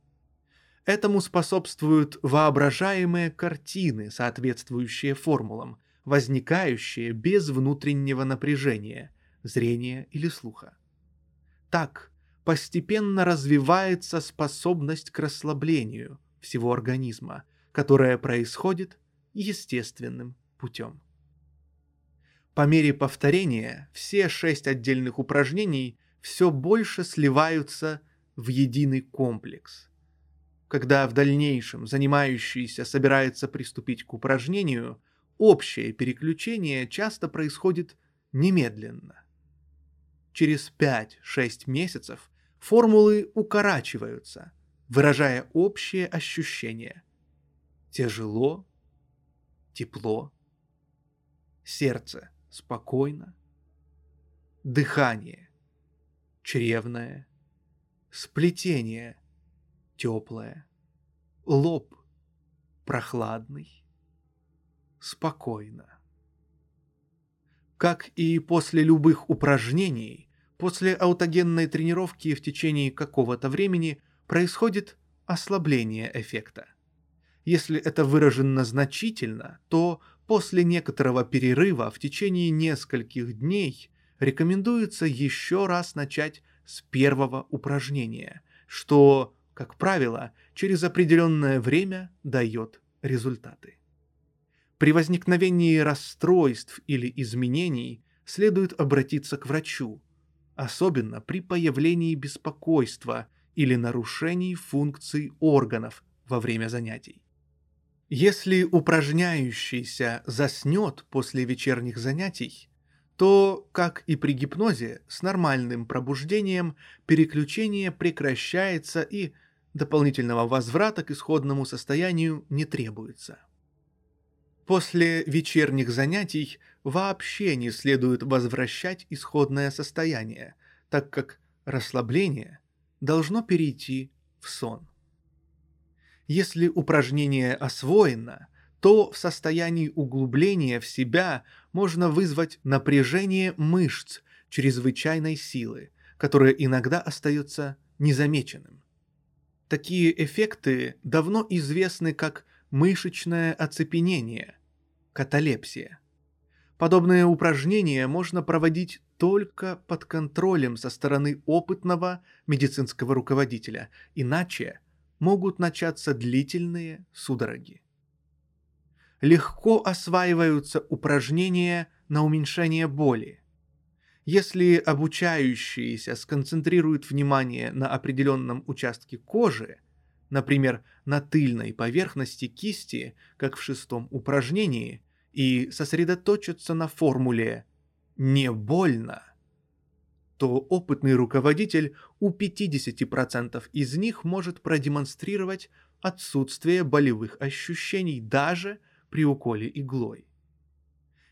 Этому способствуют воображаемые картины, соответствующие формулам, возникающее без внутреннего напряжения, зрения или слуха. Так постепенно развивается способность к расслаблению всего организма, которая происходит естественным путем. По мере повторения все шесть отдельных упражнений все больше сливаются в единый комплекс. Когда в дальнейшем занимающийся собирается приступить к упражнению – общее переключение часто происходит немедленно. Через 5-6 месяцев формулы укорачиваются, выражая общее ощущение. Тяжело, тепло, сердце спокойно, дыхание чревное, сплетение теплое, лоб прохладный, спокойно. Как и после любых упражнений, после аутогенной тренировки в течение какого-то времени происходит ослабление эффекта. Если это выражено значительно, то после некоторого перерыва в течение нескольких дней рекомендуется еще раз начать с первого упражнения, что, как правило, через определенное время дает результаты. При возникновении расстройств или изменений следует обратиться к врачу, особенно при появлении беспокойства или нарушений функций органов во время занятий. Если упражняющийся заснет после вечерних занятий, то, как и при гипнозе, с нормальным пробуждением переключение прекращается и дополнительного возврата к исходному состоянию не требуется. После вечерних занятий вообще не следует возвращать исходное состояние, так как расслабление должно перейти в сон. Если упражнение освоено, то в состоянии углубления в себя можно вызвать напряжение мышц чрезвычайной силы, которое иногда остается незамеченным. Такие эффекты давно известны как мышечное оцепенение, каталепсия. Подобные упражнения можно проводить только под контролем со стороны опытного медицинского руководителя, иначе могут начаться длительные судороги. Легко осваиваются упражнения на уменьшение боли. Если обучающиеся сконцентрируют внимание на определенном участке кожи, например, на тыльной поверхности кисти, как в шестом упражнении, и сосредоточатся на формуле «не больно», то опытный руководитель у 50% из них может продемонстрировать отсутствие болевых ощущений даже при уколе иглой.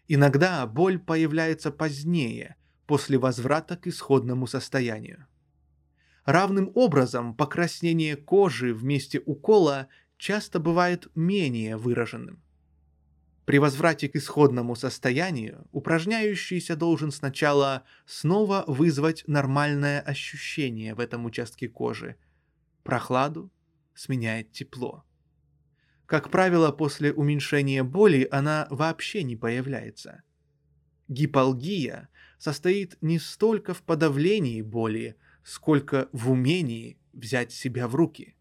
Иногда боль появляется позднее, после возврата к исходному состоянию. Равным образом покраснение кожи в месте укола часто бывает менее выраженным. При возврате к исходному состоянию упражняющийся должен сначала снова вызвать нормальное ощущение в этом участке кожи. Прохладу сменяет тепло. Как правило, после уменьшения боли она вообще не появляется. Гипалгия состоит не столько в подавлении боли, сколько в умении взять себя в руки.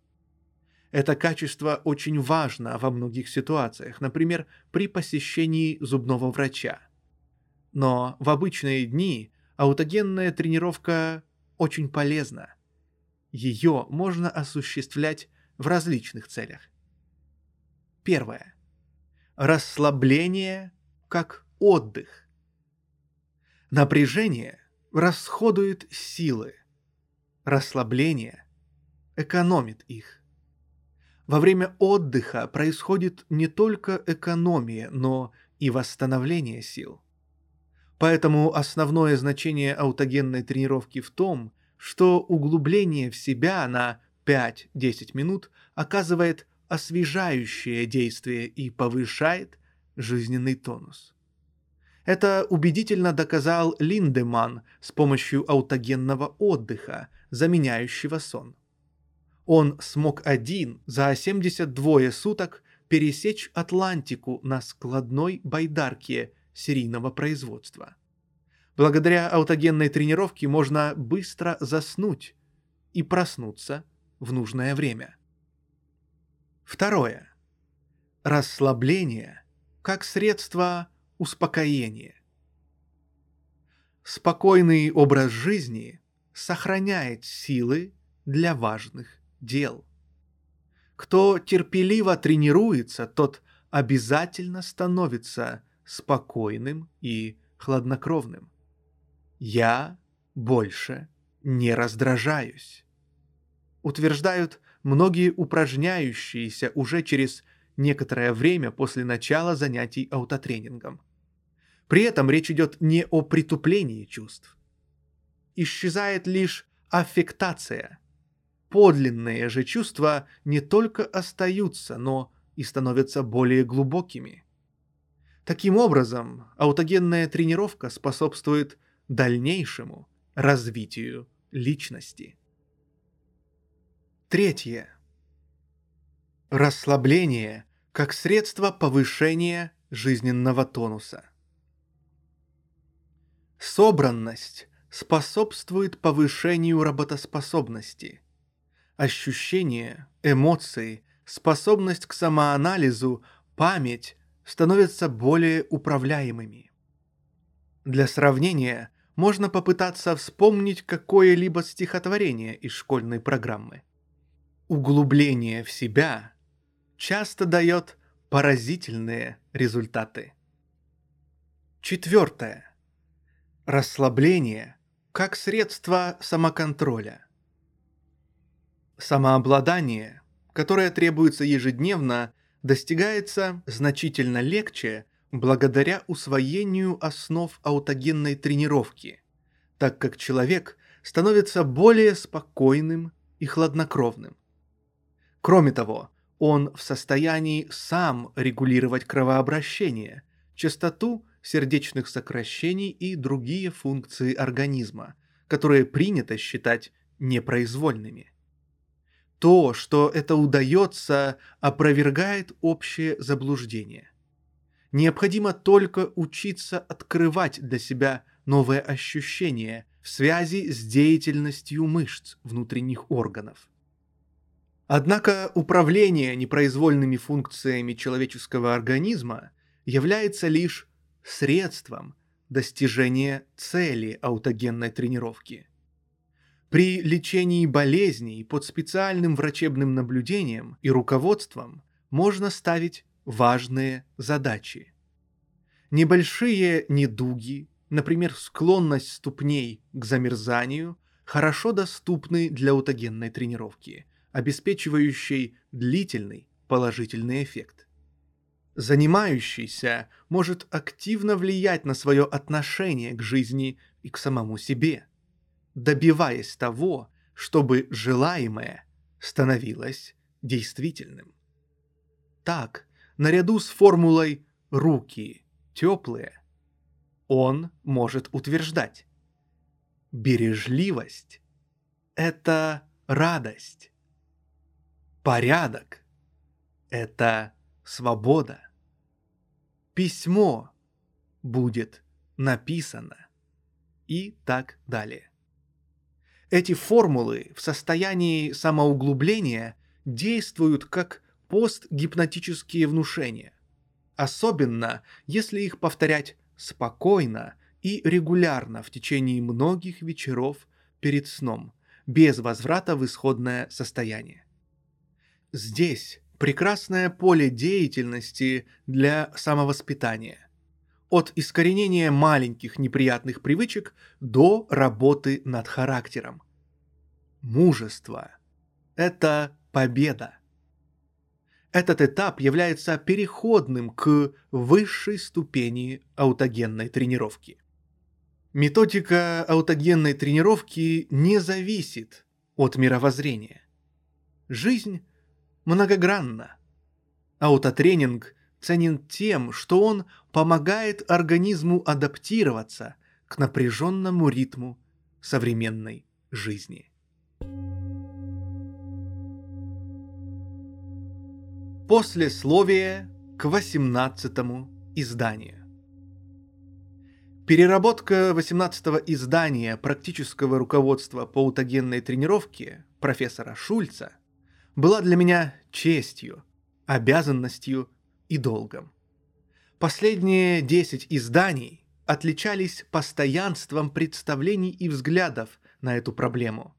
Это качество очень важно во многих ситуациях, например, при посещении зубного врача. Но в обычные дни аутогенная тренировка очень полезна. Ее можно осуществлять в различных целях. Первое. Расслабление как отдых. Напряжение расходует силы. Расслабление экономит их. Во время отдыха происходит не только экономия, но и восстановление сил. Поэтому основное значение аутогенной тренировки в том, что углубление в себя на 5-10 минут оказывает освежающее действие и повышает жизненный тонус. Это убедительно доказал Линдеман с помощью аутогенного отдыха, заменяющего сон. Он смог один за 72 суток пересечь Атлантику на складной байдарке серийного производства. Благодаря аутогенной тренировке можно быстро заснуть и проснуться в нужное время. Второе. Расслабление как средство успокоения. Спокойный образ жизни сохраняет силы для важных дел. Кто терпеливо тренируется, тот обязательно становится спокойным и хладнокровным. Я больше не раздражаюсь. Утверждают многие упражняющиеся уже через некоторое время после начала занятий аутотренингом. При этом речь идет не о притуплении чувств. Исчезает лишь аффектация. Подлинные же чувства не только остаются, но и становятся более глубокими. Таким образом, аутогенная тренировка способствует дальнейшему развитию личности. Третье. Расслабление как средство повышения жизненного тонуса. Собранность способствует повышению работоспособности. Ощущения, эмоции, способность к самоанализу, память становятся более управляемыми. Для сравнения можно попытаться вспомнить какое-либо стихотворение из школьной программы. Углубление в себя часто дает поразительные результаты. Четвертое. Расслабление как средство самоконтроля. Самообладание, которое требуется ежедневно, достигается значительно легче благодаря усвоению основ аутогенной тренировки, так как человек становится более спокойным и хладнокровным. Кроме того, он в состоянии сам регулировать кровообращение, частоту сердечных сокращений и другие функции организма, которые принято считать непроизвольными. То, что это удается, опровергает общее заблуждение. Необходимо только учиться открывать для себя новые ощущения в связи с деятельностью мышц внутренних органов. Однако управление непроизвольными функциями человеческого организма является лишь средством достижения цели аутогенной тренировки. При лечении болезней под специальным врачебным наблюдением и руководством можно ставить важные задачи. Небольшие недуги, например, склонность ступней к замерзанию, хорошо доступны для аутогенной тренировки, обеспечивающей длительный положительный эффект. Занимающийся может активно влиять на свое отношение к жизни и к самому себе, добиваясь того, чтобы желаемое становилось действительным. Так, наряду с формулой «руки теплые», он может утверждать «бережливость – это радость, порядок – это свобода. Письмо будет написано и так далее. Эти формулы в состоянии самоуглубления действуют как постгипнотические внушения, особенно если их повторять спокойно и регулярно в течение многих вечеров перед сном, без возврата в исходное состояние. Здесь прекрасное поле деятельности для самовоспитания. От искоренения маленьких неприятных привычек до работы над характером. Мужество – это победа. Этот этап является переходным к высшей ступени аутогенной тренировки. Методика аутогенной тренировки не зависит от мировоззрения. Жизнь многогранна. Аутотренинг ценен тем, что он помогает организму адаптироваться к напряженному ритму современной жизни. Послесловие к 18 изданию. Переработка 18 издания практического руководства по аутогенной тренировке профессора Шульца – была для меня честью, обязанностью и долгом. Последние десять изданий отличались постоянством представлений и взглядов на эту проблему.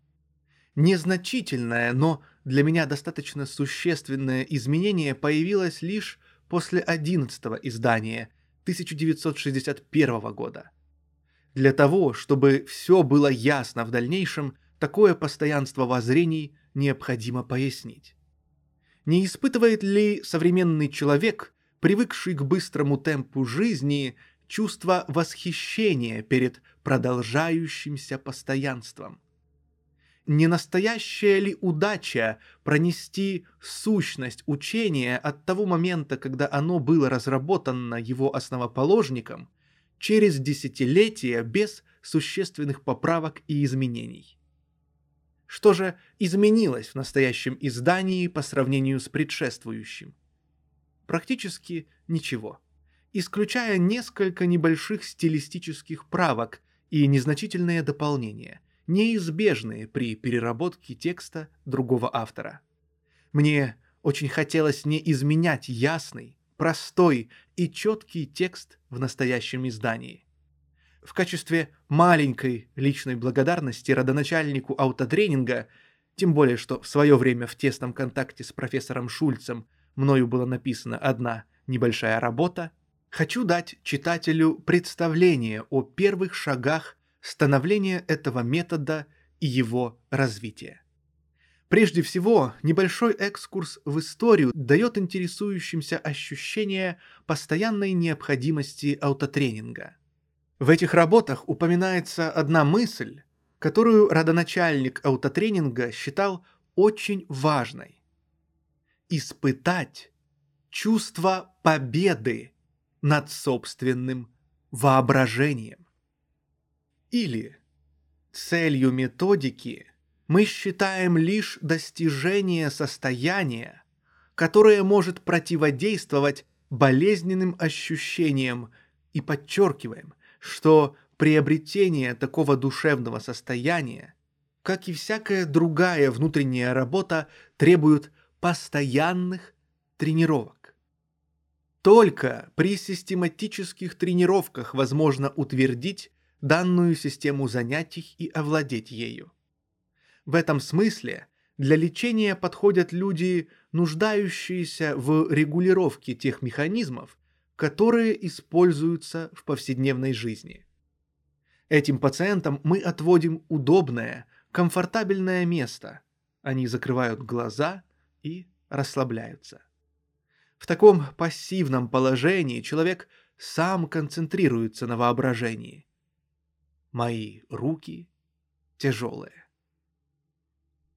Незначительное, но для меня достаточно существенное изменение появилось лишь после одиннадцатого издания 1961 года. Для того, чтобы все было ясно в дальнейшем, такое постоянство воззрений необходимо пояснить. Не испытывает ли современный человек, привыкший к быстрому темпу жизни, чувство восхищения перед продолжающимся постоянством? Не настоящая ли удача пронести сущность учения от того момента, когда оно было разработано его основоположником, через десятилетия без существенных поправок и изменений? Что же изменилось в настоящем издании по сравнению с предшествующим? Практически ничего, исключая несколько небольших стилистических правок и незначительные дополнения, неизбежные при переработке текста другого автора. Мне очень хотелось не изменять ясный, простой и четкий текст в настоящем издании. В качестве маленькой личной благодарности родоначальнику аутотренинга, тем более что в свое время в тесном контакте с профессором Шульцем мною была написана одна небольшая работа, хочу дать читателю представление о первых шагах становления этого метода и его развития. Прежде всего, небольшой экскурс в историю дает интересующимся ощущение постоянной необходимости аутотренинга. В этих работах упоминается одна мысль, которую родоначальник аутотренинга считал очень важной. Испытать чувство победы над собственным воображением. Или целью методики – мы считаем лишь достижение состояния, которое может противодействовать болезненным ощущениям, и подчеркиваем, что приобретение такого душевного состояния, как и всякая другая внутренняя работа, требует постоянных тренировок. Только при систематических тренировках возможно утвердить данную систему занятий и овладеть ею. В этом смысле для лечения подходят люди, нуждающиеся в регулировке тех механизмов, которые используются в повседневной жизни. Этим пациентам мы отводим удобное, комфортабельное место. Они закрывают глаза и расслабляются. В таком пассивном положении человек сам концентрируется на воображении. Мои руки тяжелые.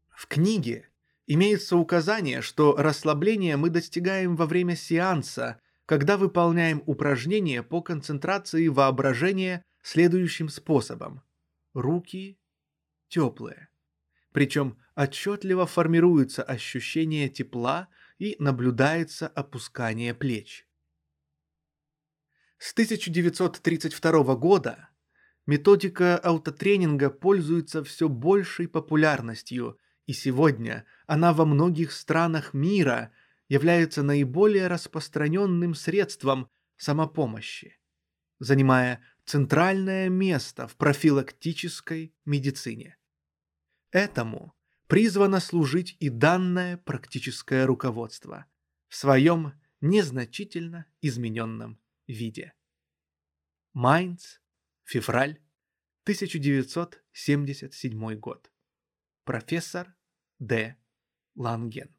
В книге имеется указание, что расслабление мы достигаем во время сеанса, когда выполняем упражнения по концентрации воображения следующим способом. Руки теплые. Причем отчетливо формируется ощущение тепла и наблюдается опускание плеч. С 1932 года методика аутотренинга пользуется все большей популярностью и сегодня она во многих странах мира является наиболее распространенным средством самопомощи, занимая центральное место в профилактической медицине. Этому призвано служить и данное практическое руководство в своем незначительно измененном виде. Майнц, февраль 1977 год профессор Д. Ланген.